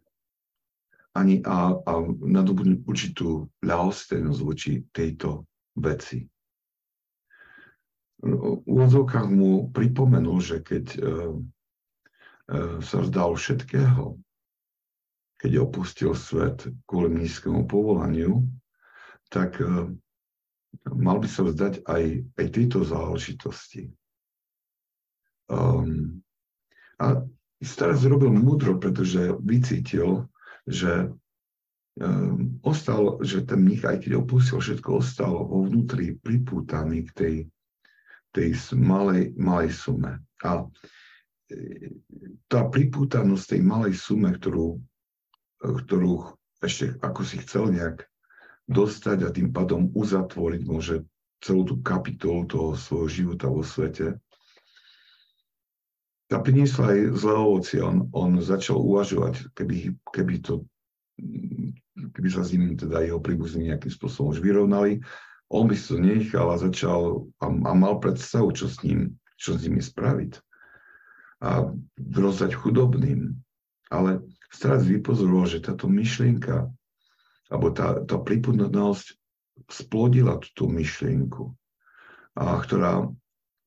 Ani a, a nadobudnúť určitú ľahostajnosť voči tejto veci. V úvodzovkách mu pripomenul, že keď uh, uh, sa vzdal všetkého, keď opustil svet kvôli nízkemu povolaniu, tak uh, mal by sa vzdať aj, aj tejto záležitosti. Um, a starec zrobil múdro, pretože vycítil, že um, ostal, že ten mních, aj keď opustil všetko, ostal vo vnútri pripútaný k tej, tej malej, malej sume. A e, tá pripútanosť tej malej sume, ktorú, ktorú ešte ako si chcel nejak dostať a tým pádom uzatvoriť môže celú tú kapitolu toho svojho života vo svete, tá priniesla aj zlé ovoci. On, on začal uvažovať, keby, keby, to, keby sa s ním teda jeho príbuzní nejakým spôsobom už vyrovnali, on by si to nechal a začal a, a mal predstavu, čo s ním, čo s nimi spraviť. A rozdať chudobným. Ale teraz vypozoroval, že táto myšlienka, alebo tá, tá prípudnosť splodila túto myšlienku, a ktorá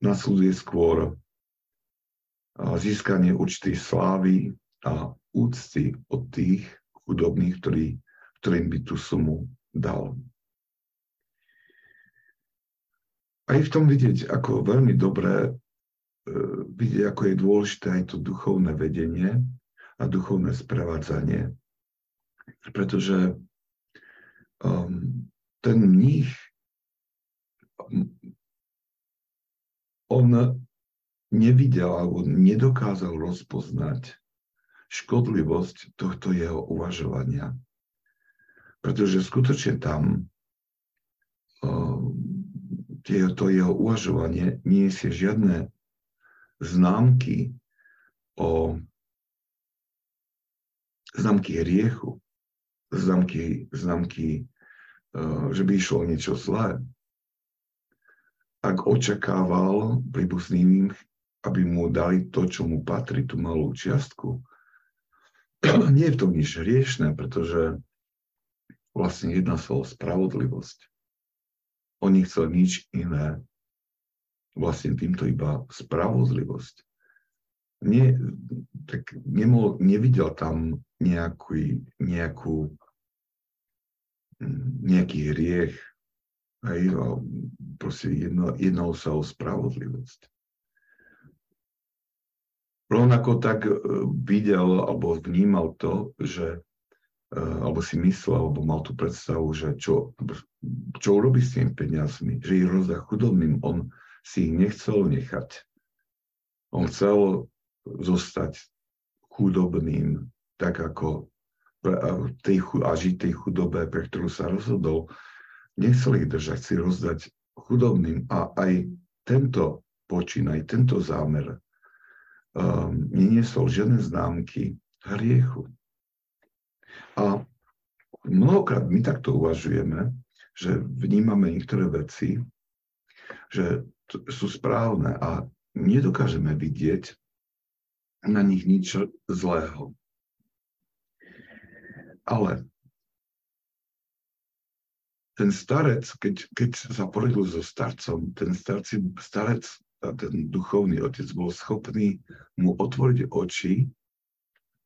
nasleduje skôr získanie určitej slávy a úcty od tých chudobných, ktorý, ktorým by tú sumu dal. Aj v tom vidieť, ako veľmi dobré, e, vidieť, ako je dôležité aj to duchovné vedenie a duchovné sprevádzanie. Pretože um, ten mních, on nevidel alebo nedokázal rozpoznať škodlivosť tohto jeho uvažovania. Pretože skutočne tam uh, to jeho uvažovanie nie je žiadne známky o známky hriechu, známky, známky uh, že by išlo niečo zlé. Ak očakával príbuzným aby mu dali to, čo mu patrí, tú malú čiastku. Nie je v tom nič riešne, pretože vlastne jedná sa o spravodlivosť. On nechcel nič iné. Vlastne týmto iba spravodlivosť. Nie, tak nemohol, nevidel tam nejaký, nejakú, nejaký hriech. Hej, proste jedno, jednalo sa o spravodlivosť. Rovnako tak e, videl alebo vnímal to, že e, alebo si myslel, alebo mal tú predstavu, že čo, čo urobí s tými peniazmi, že ich rozdá chudobným, on si ich nechcel nechať. On chcel zostať chudobným, tak ako tej, a žiť tej chudobe, pre ktorú sa rozhodol. Nechcel ich držať, si rozdať chudobným. A aj tento počin, aj tento zámer um, neniesol žiadne známky hriechu. A mnohokrát my takto uvažujeme, že vnímame niektoré veci, že sú správne a nedokážeme vidieť na nich nič zlého. Ale ten starec, keď, keď sa porodil so starcom, ten starci, starec, ten duchovný otec bol schopný mu otvoriť oči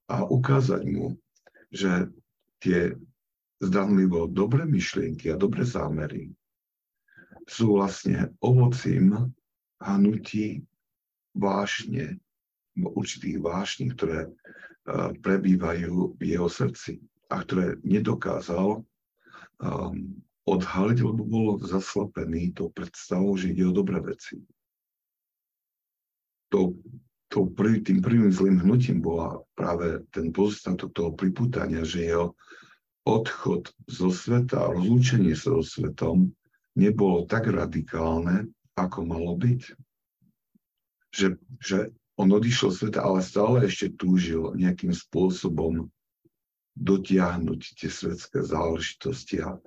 a ukázať mu, že tie zdanlivo dobré myšlienky a dobré zámery sú vlastne ovocím hanutí vášne, určitých vášní, ktoré e, prebývajú v jeho srdci a ktoré nedokázal um, odhaliť, lebo bol zaslepený tou predstavou, že ide o dobré veci. To, to prvý, tým prvým zlým hnutím bola práve ten pozostatok toho priputania, že jeho odchod zo sveta, rozlúčenie sa so svetom nebolo tak radikálne, ako malo byť. Že, že on odišiel sveta, ale stále ešte túžil nejakým spôsobom dotiahnuť tie svetské záležitosti a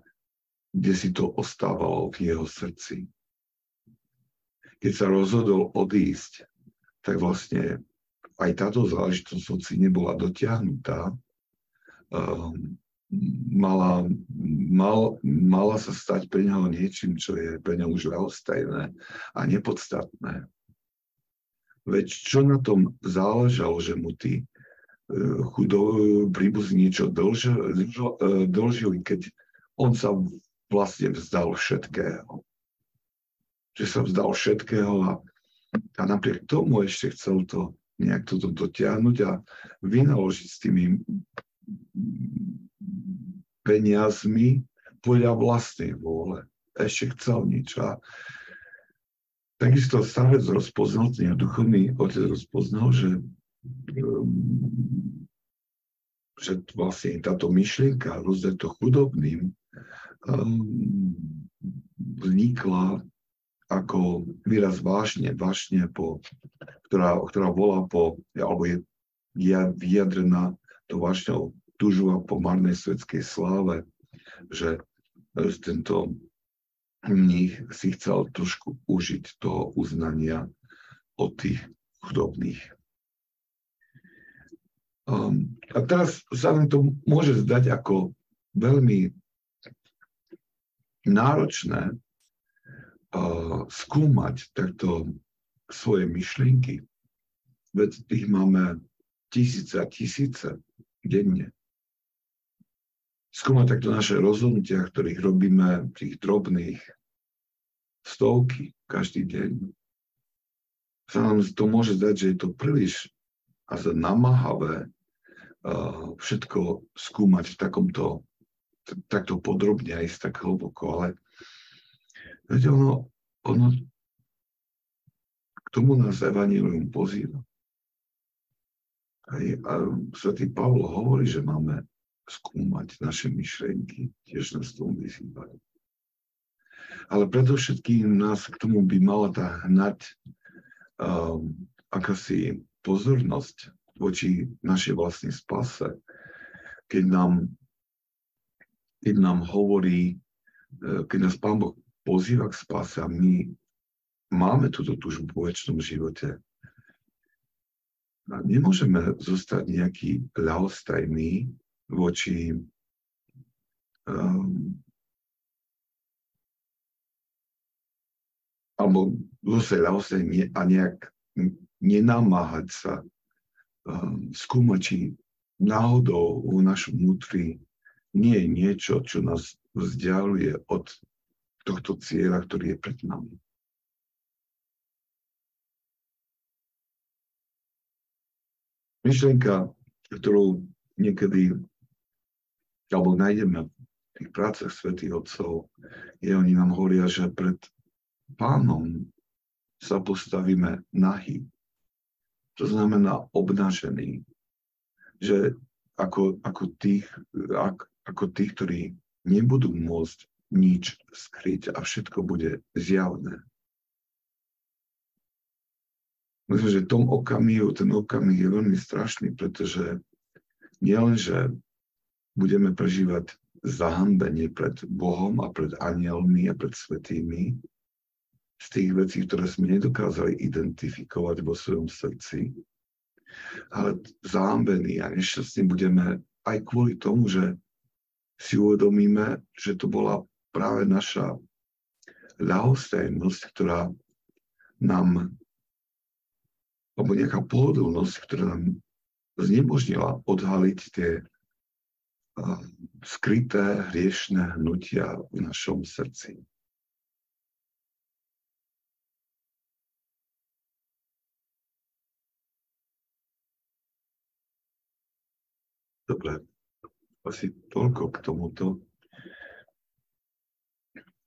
kde si to ostávalo v jeho srdci. Keď sa rozhodol odísť, tak vlastne aj táto záležitosť hoci nebola dotiahnutá, um, mala, mal, mala sa stať pre neho niečím, čo je pre neho už ľahostajné a nepodstatné. Veď čo na tom záležalo, že mu tí uh, chudo, príbuzní niečo dlžili, dlžili, keď on sa vlastne vzdal všetkého. Že sa vzdal všetkého a, a napriek tomu ešte chcel to nejak toto dotiahnuť a vynaložiť s tými peniazmi podľa vlastnej vôle. Ešte chcel niečo. A takisto starec rozpoznal, ten duchovný otec rozpoznal, že, um, že vlastne táto myšlienka rozdať to chudobným um, vznikla ako výraz vášne, vášne po, ktorá, ktorá volá po, alebo je, je vyjadrená to vášňou túžova po marnej svetskej sláve, že tento mních si chcel trošku užiť toho uznania od tých chudobných. Um, a teraz sa nám to môže zdať ako veľmi náročné skúmať takto svoje myšlienky. Veď tých máme tisíce a tisíce denne. Skúmať takto naše rozhodnutia, ktorých robíme tých drobných stovky každý deň. Sa nám to môže zdať, že je to príliš a namáhavé uh, všetko skúmať v takomto takto podrobne aj tak hlboko, ale viete, ono, ono k tomu nás Evangelium pozýva. Aj, a svätý Pavlo hovorí, že máme skúmať naše myšlienky, tiež nás tomu vyzývajú. Ale predovšetkým nás k tomu by mala tá hnať um, akási pozornosť voči našej vlastnej spase, keď nám keď nám hovorí, e, keď nás Pán Boh pozýva k spáse a my máme túto túžbu po väčšnom živote, a nemôžeme zostať nejaký ľahostajný voči um, alebo zase ľahostajný a nejak nenamáhať sa um, skúmať, či náhodou v našom vnútri nie je niečo, čo nás vzdialuje od tohto cieľa, ktorý je pred nami. Myšlienka, ktorú niekedy alebo nájdeme v tých prácach svätých Otcov, je, oni nám hovoria, že pred pánom sa postavíme nahý. To znamená obnažený. Že ako, ako tých, ak, ako tí, ktorí nebudú môcť nič skryť a všetko bude zjavné. myslím, že tom okamihu, ten okamih je veľmi strašný, pretože nielen, že budeme prežívať zahambenie pred Bohom a pred anielmi a pred svetými z tých vecí, ktoré sme nedokázali identifikovať vo svojom srdci, ale zahambení a nešťastní budeme aj kvôli tomu, že si uvedomíme, že to bola práve naša ľahostajnosť, ktorá nám, alebo nejaká pohodlnosť, ktorá nám znemožnila odhaliť tie skryté hriešné hnutia v našom srdci. Dobre, asi toľko k tomuto.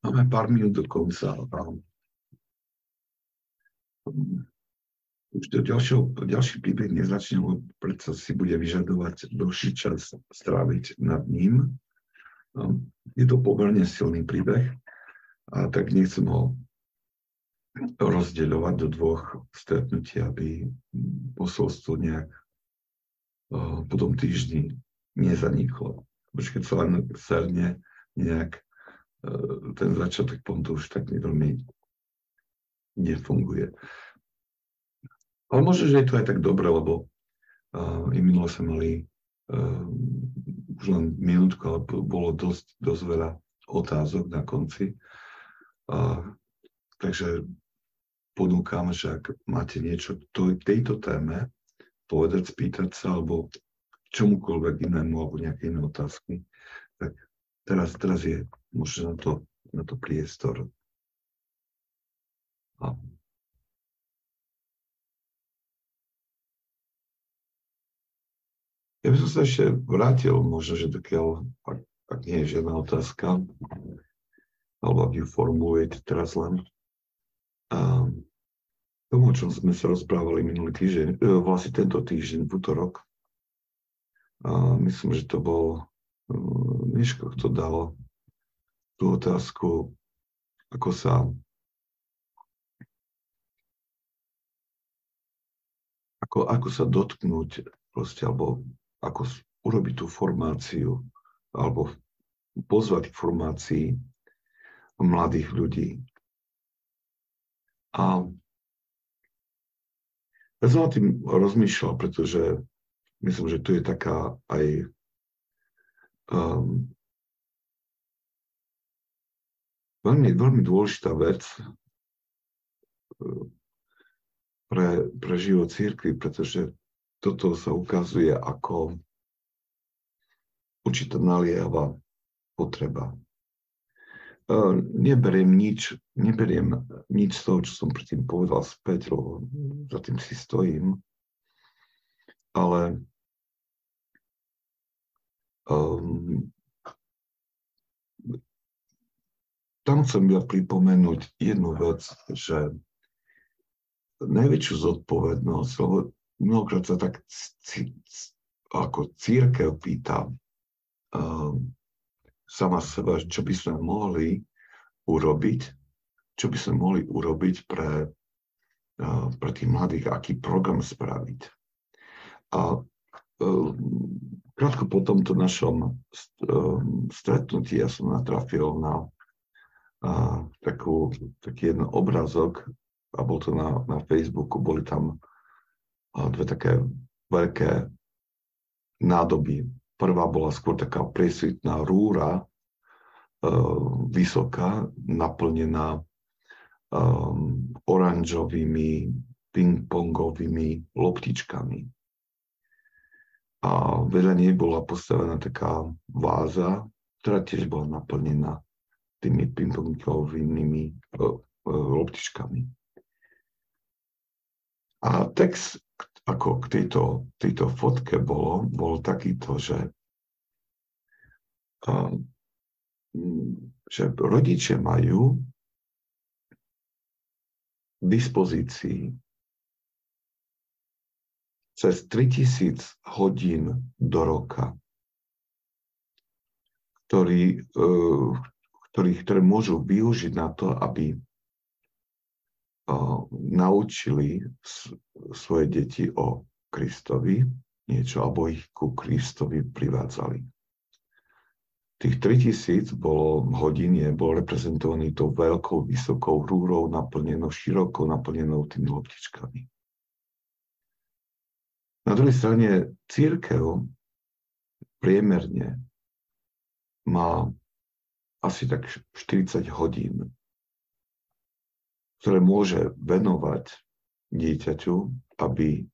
Máme pár minút do konca. Už to ďalšie, ďalší príbeh nezačne, lebo predsa si bude vyžadovať dlhší čas stráviť nad ním. Je to pomerne silný príbeh, a tak nechcem ho rozdeľovať do dvoch stretnutí, aby posolstvo nejak po tom týždni nezaniklo. Už keď sa len serne nejak ten začiatok pontu už tak veľmi nefunguje. Ale možno, že je to aj tak dobre, lebo uh, i minulo sa mali uh, už len minútku, ale bolo dosť, dosť veľa otázok na konci. Uh, takže ponúkam, že ak máte niečo k tejto téme, povedať, spýtať sa, alebo čomukoľvek inému, alebo nejaké iné otázky, tak teraz, teraz je možno na to, na to priestor. A ja by som sa ešte vrátil, možno, že dokiaľ, ak, ak nie je žiadna otázka, alebo ak ju formulujete teraz len, a tomu, o čom sme sa rozprávali minulý týždeň, e, vlastne tento týždeň, v útorok. A myslím, že to bol e, Miško, kto dal tú otázku, ako sa ako, ako sa dotknúť proste, alebo ako urobiť tú formáciu, alebo pozvať k formácii mladých ľudí. A ja som nad tým rozmýšľal, pretože myslím, že tu je taká aj um, veľmi, veľmi dôležitá vec uh, pre, pre život církvy, pretože toto sa ukazuje ako určitá naliehava potreba neberiem nič, neberiem nič z toho, čo som predtým povedal späť, lebo za tým si stojím. Ale um, tam chcem ja pripomenúť jednu vec, že najväčšiu zodpovednosť, lebo mnohokrát sa tak ako církev pýta, um, sama seba, čo by sme mohli urobiť, čo by sme mohli urobiť pre, pre tých mladých, aký program spraviť. A e, krátko po tomto našom e, stretnutí ja som natrafil na takú, taký jeden obrázok a bol to na, na Facebooku, boli tam dve také veľké nádoby Prvá bola skôr taká presvitná rúra, e, vysoká, naplnená um, oranžovými ping-pongovými loptičkami. A vedľa nej bola postavená taká váza, ktorá tiež bola naplnená tými ping-pongovými uh, uh, loptičkami. A text ako k tejto, tejto fotke bolo, bol takýto, že, že rodičia majú v dispozícii cez 3000 hodín do roka, ktorý, e, ktorý, ktoré môžu využiť na to, aby naučili svoje deti o Kristovi niečo, alebo ich ku Kristovi privádzali. Tých 3000 bolo, hodín je, bol reprezentovaný tou veľkou, vysokou rúrou, naplnenou, široko naplnenou tými loptičkami. Na druhej strane církev priemerne má asi tak 40 hodín, ktoré môže venovať dieťaťu, aby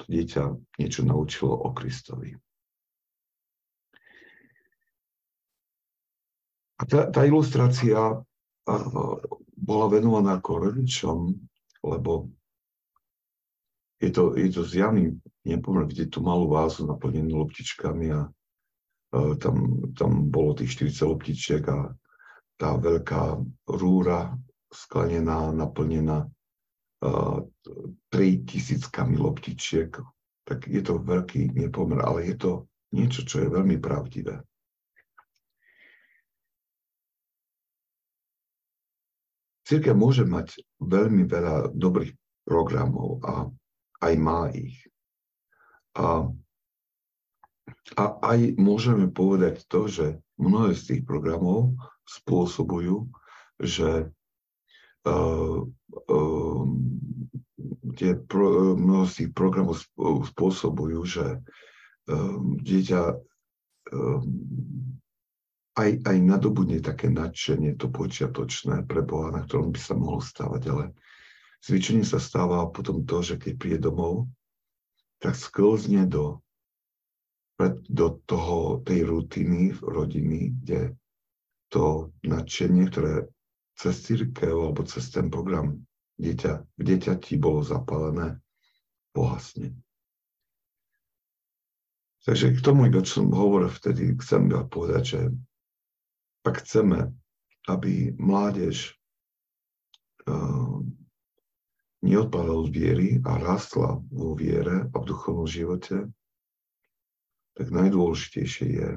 to dieťa niečo naučilo o Kristovi. A tá, tá ilustrácia bola venovaná rodičom, lebo je to, je to zjavný nepomer vidieť tú malú vázu naplnenú loptičkami a tam, tam bolo tých 40 loptičiek a tá veľká rúra sklenená, naplnená uh, 3 tisíckami loptičiek, tak je to veľký nepomer, ale je to niečo, čo je veľmi pravdivé. Církev môže mať veľmi veľa dobrých programov a aj má ich. A, a aj môžeme povedať to, že mnohé z tých programov spôsobujú, že uh, uh, tie pro, mnoho z tých programov spôsobujú, že uh, dieťa uh, aj, aj nadobudne také nadšenie, to počiatočné pre Boha, na ktorom by sa mohlo stávať, ale zvyčajne sa stáva potom to, že keď príde domov, tak sklzne do, do toho, tej rutiny rodiny, kde to nadšenie, ktoré cez církev alebo cez ten program dieťa, v dieťati bolo zapálené, pohasne. Takže k tomu, čo som hovoril vtedy, chcem povedať, že ak chceme, aby mládež uh, neodpadala od viery a rastla vo viere a v duchovnom živote, tak najdôležitejšie je,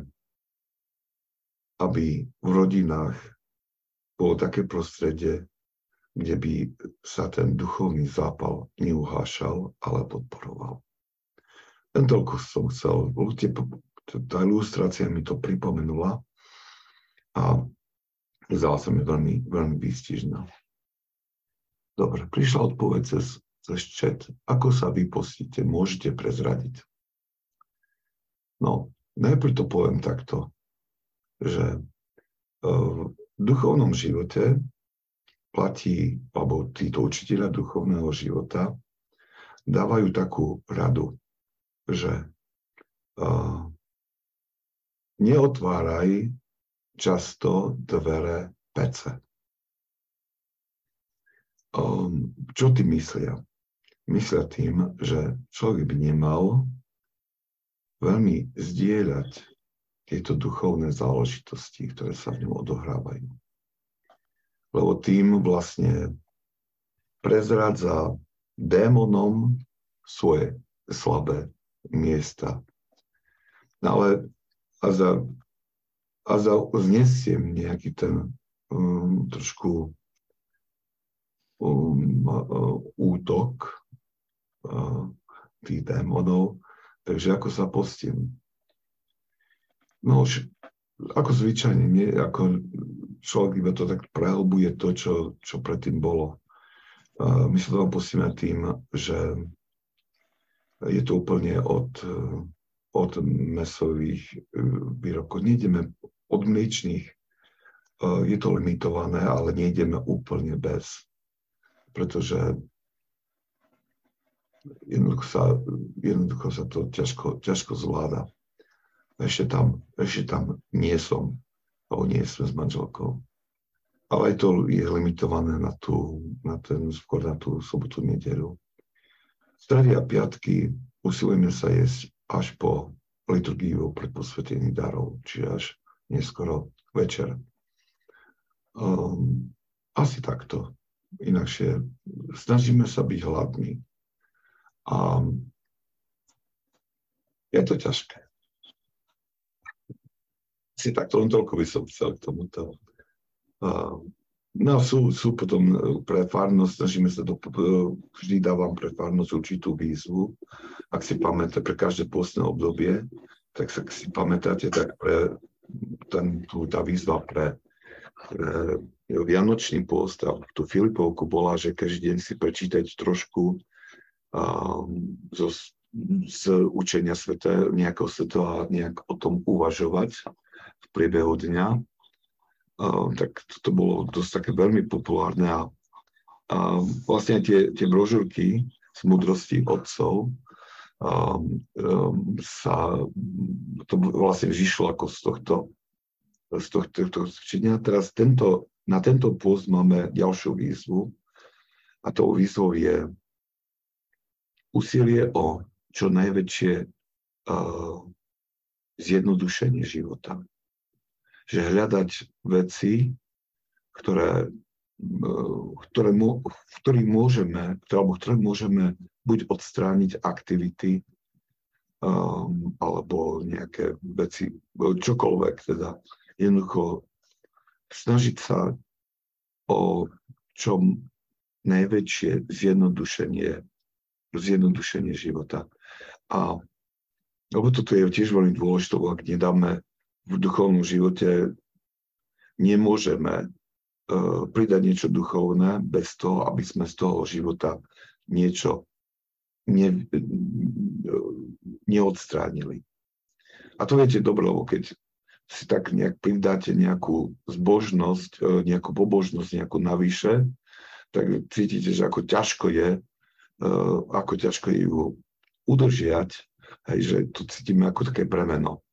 aby v rodinách bolo také prostredie, kde by sa ten duchovný zápal neuhášal, ale podporoval. Len toľko som chcel. Tá ilustrácia mi to pripomenula a zdala sa mi veľmi, veľmi výstižná. Dobre, prišla odpoveď cez, cez chat. Ako sa vy postíte? Môžete prezradiť? No, najprv to poviem takto, že v duchovnom živote platí, alebo títo učiteľia duchovného života dávajú takú radu, že uh, neotváraj často dvere pece. Um, čo ty myslia? Myslia tým, že človek by nemal veľmi zdieľať tieto duchovné záležitosti, ktoré sa v ňom odohrávajú. Lebo tým vlastne prezradza démonom svoje slabé miesta. No ale a za a za, znesiem nejaký ten um, trošku um, uh, útok uh, tých démonov. Takže ako sa postím? No už ako zvyčajne, nie, ako človek iba to tak prehlbuje to, čo, čo predtým bolo. My sa toho postíme tým, že je to úplne od, od mesových uh, výrobkov. Nejdeme od mliečných eh, je to limitované, ale nejdeme úplne bez. Pretože jednoducho sa, jednoducho sa to ťažko, ťažko zvláda. Ešte tam, ešte tam nie som, alebo nie sme s manželkou. Ale aj to je limitované na, tú, na ten, skôr na tú sobotu, nedelu. Stredy a piatky usilujeme sa jesť až po liturgiu pred posvetených darov, čiže až neskoro večer. Um, asi takto. Inakšie snažíme sa byť hladní. A je to ťažké. Si takto len toľko by som chcel k tomuto. Uh, No sú, sú potom pre farnosť, snažíme sa to, vždy dávam pre farnosť určitú výzvu. Ak si pamätáte, pre každé postné obdobie, tak sa si pamätáte, tak pre ten, tá výzva pre, pre Vianočný post a tú Filipovku bola, že každý deň si prečítať trošku um, zo, z učenia sveta, nejakého sveta a nejak o tom uvažovať v priebehu dňa tak to bolo dosť také veľmi populárne a, a vlastne tie, tie brožúrky z múdrosti otcov um, sa, to vlastne vyšlo ako z tohto, z tohto, tohto činenia. Teraz tento, na tento post máme ďalšiu výzvu a tou výzvou je úsilie o čo najväčšie zjednodušenie života že hľadať veci, ktoré, ktoré, v ktorých môžeme, alebo ktoré môžeme buď odstrániť aktivity, um, alebo nejaké veci, čokoľvek teda. Jednoducho snažiť sa o čom najväčšie zjednodušenie, zjednodušenie života. A lebo toto je tiež veľmi dôležité, ak nedáme v duchovnom živote nemôžeme uh, pridať niečo duchovné bez toho, aby sme z toho života niečo ne, neodstránili. A to viete dobre, lebo keď si tak nejak pridáte nejakú zbožnosť, e, nejakú pobožnosť, nejakú navyše, tak cítite, že ako ťažko je, ako ťažko ju udržiať, hej, že tu cítime ako také bremeno.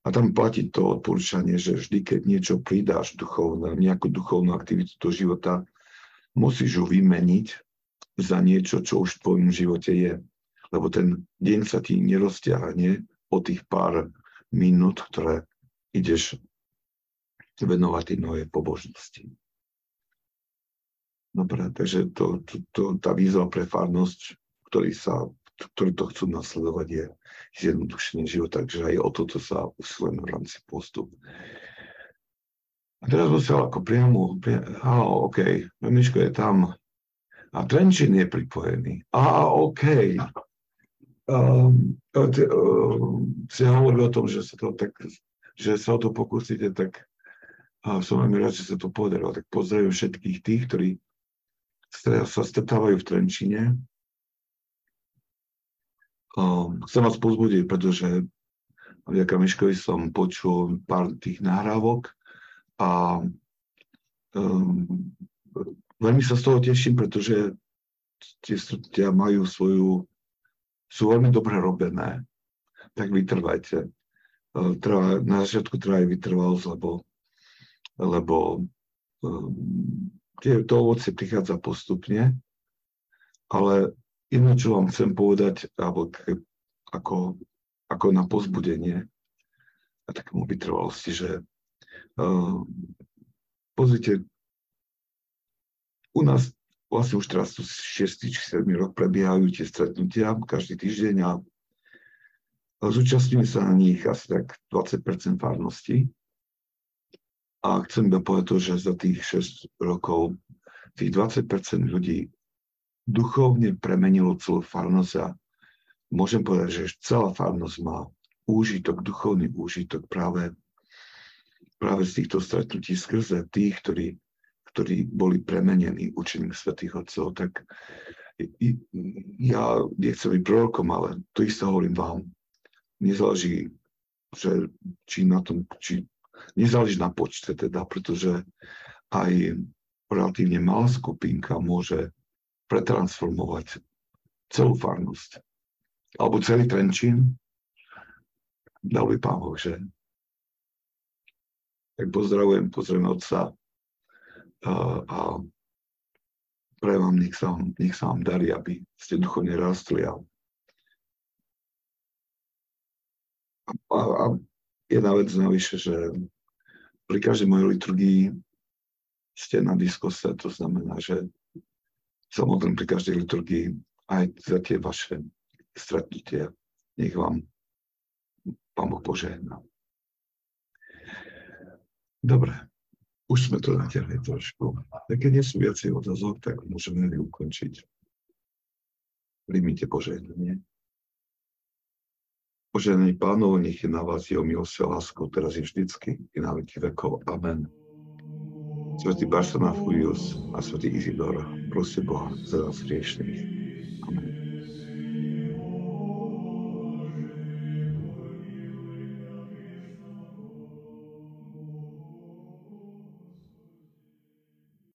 A tam platí to odporúčanie, že vždy, keď niečo pridáš duchovné, nejakú duchovnú aktivitu do života, musíš ju vymeniť za niečo, čo už v tvojom živote je. Lebo ten deň sa ti nerozťahne o tých pár minút, ktoré ideš venovať tej novej pobožnosti. Dobre, takže to, to, to, tá výzva pre farnosť, ktorý sa ktorí to chcú nasledovať, je zjednodušenie života, takže aj o toto sa usilujeme v rámci postup. A teraz musel ako priamo, priamo OK, Miško je tam a Trenčín je pripojený. A OK. Um, um, si hovoril o tom, že sa to tak, že sa o to pokúsite, tak som veľmi rád, že sa to podarilo. Tak pozdravím všetkých tých, ktorí sa stretávajú v Trenčine Ehm, chcem vás pozbudiť, pretože vďaka Miškovi som počul pár tých nahrávok a um, veľmi sa z toho teším, pretože tie stretnutia majú svoju, sú veľmi dobre robené, tak vytrvajte. Uh, trvá, na začiatku trvá aj vytrvalosť, lebo, lebo um, tie, to ovocie prichádza postupne, ale Jedno, čo vám chcem povedať, alebo ako, ako na pozbudenie a takému vytrvalosti, že uh, pozrite, u nás vlastne už teraz tu 6 či 7 rok prebiehajú tie stretnutia každý týždeň a zúčastňuje sa na nich asi tak 20% farnosti. A chcem iba povedať to, že za tých 6 rokov tých 20% ľudí duchovne premenilo celú farnosť a môžem povedať, že celá farnosť má úžitok, duchovný úžitok práve, práve z týchto stretnutí skrze tých, ktorí, ktorí boli premenení učením svätých Otcov. Tak ja nechcem byť prorokom, ale to isté hovorím vám. Nezáleží, že, či na tom, či, nezáleží na počte teda, pretože aj relatívne malá skupinka môže pretransformovať celú farnosť. Alebo celý Trenčín. Dal by pán Boh, že? Tak pozdravujem, pozdravujem otca a, a pre vám, nech sa, vám, nech sa vám darí, aby ste duchovne rastli. A, a, a jedna vec navyše, že pri každej mojej liturgii ste na diskose, to znamená, že sa modlím pri každej liturgii aj za tie vaše stretnutia. Nech vám Pán Boh požehná. Dobre, Už sme to natiahli trošku. Tak keď nie sú viacej otázok, tak môžeme ich ukončiť. Príjmite požehnanie. Požehnanie pánov, nech je na vás jeho milosť a láskou, teraz i vždycky, i na veky vekov. Amen. Svetý Barsonáf Julius a svätý Izidor, proste Boha za nás hriešných. Amen.